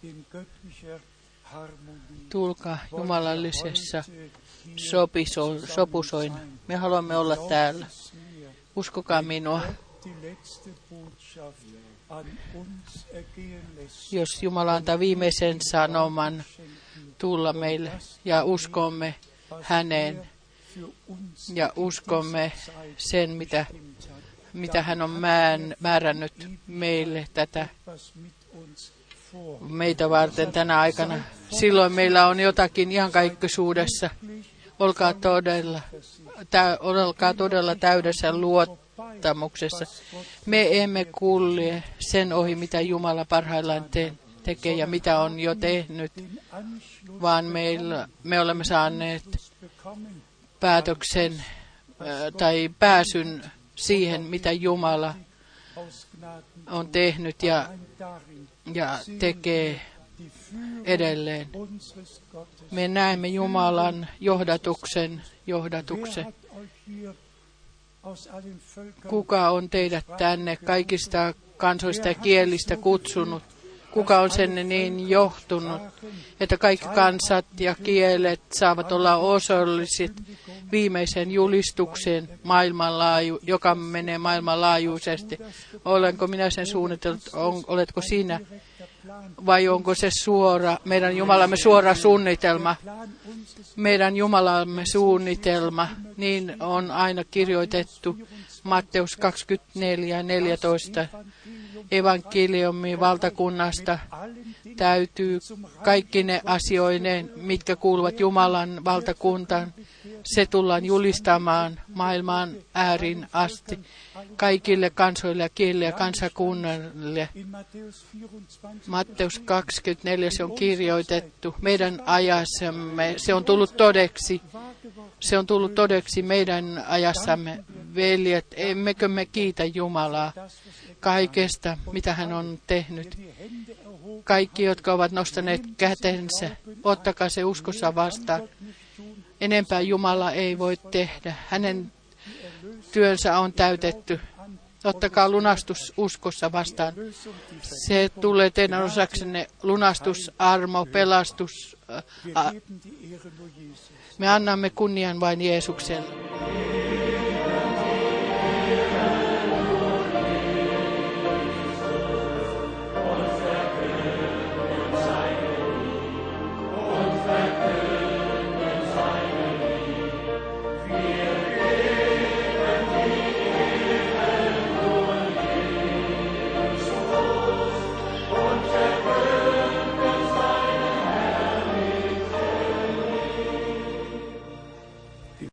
ihr jumalallisessa sopiso, sopusoin. Me haluamme olla täällä. Uskokaa minua. Jos Jumala antaa viimeisen sanoman tulla meille ja uskomme häneen ja uskomme sen, mitä, mitä hän on mään, määrännyt meille tätä meitä varten tänä aikana. Silloin meillä on jotakin ihan kaikkisuudessa. Olkaa todella, tä, olkaa todella täydessä luottamuksessa. Me emme kulje sen ohi, mitä Jumala parhaillaan te, tekee ja mitä on jo tehnyt, vaan meillä, me olemme saaneet päätöksen ää, tai pääsyn siihen, mitä Jumala on tehnyt ja, ja tekee edelleen. Me näemme Jumalan johdatuksen, johdatuksen. Kuka on teidät tänne kaikista kansoista ja kielistä kutsunut? Kuka on sen niin johtunut, että kaikki kansat ja kielet saavat olla osalliset viimeiseen julistukseen, maailmanlaaju, joka menee maailmanlaajuisesti? Olenko minä sen suunnitellut? On, oletko sinä? Vai onko se suora, meidän Jumalamme suora suunnitelma? Meidän Jumalamme suunnitelma, niin on aina kirjoitettu Matteus 24, 14. Evankeliumi valtakunnasta täytyy kaikki ne asioineen, mitkä kuuluvat Jumalan valtakuntaan, se tullaan julistamaan maailman äärin asti kaikille kansoille ja kielille ja 24 Matteus 24 se on kirjoitettu meidän ajassamme. Se on tullut todeksi. Se on tullut todeksi meidän ajassamme. Veljet, emmekö me kiitä Jumalaa kaikesta, mitä hän on tehnyt. Kaikki, jotka ovat nostaneet kätensä, ottakaa se uskossa vastaan. Enempää Jumala ei voi tehdä. Hänen työnsä on täytetty. Ottakaa lunastus uskossa vastaan. Se tulee teidän osaksenne lunastus, armo, pelastus. Wir ä, geben die Ehre nur Jesus. Me annamme kunnian vain Jeesukselle.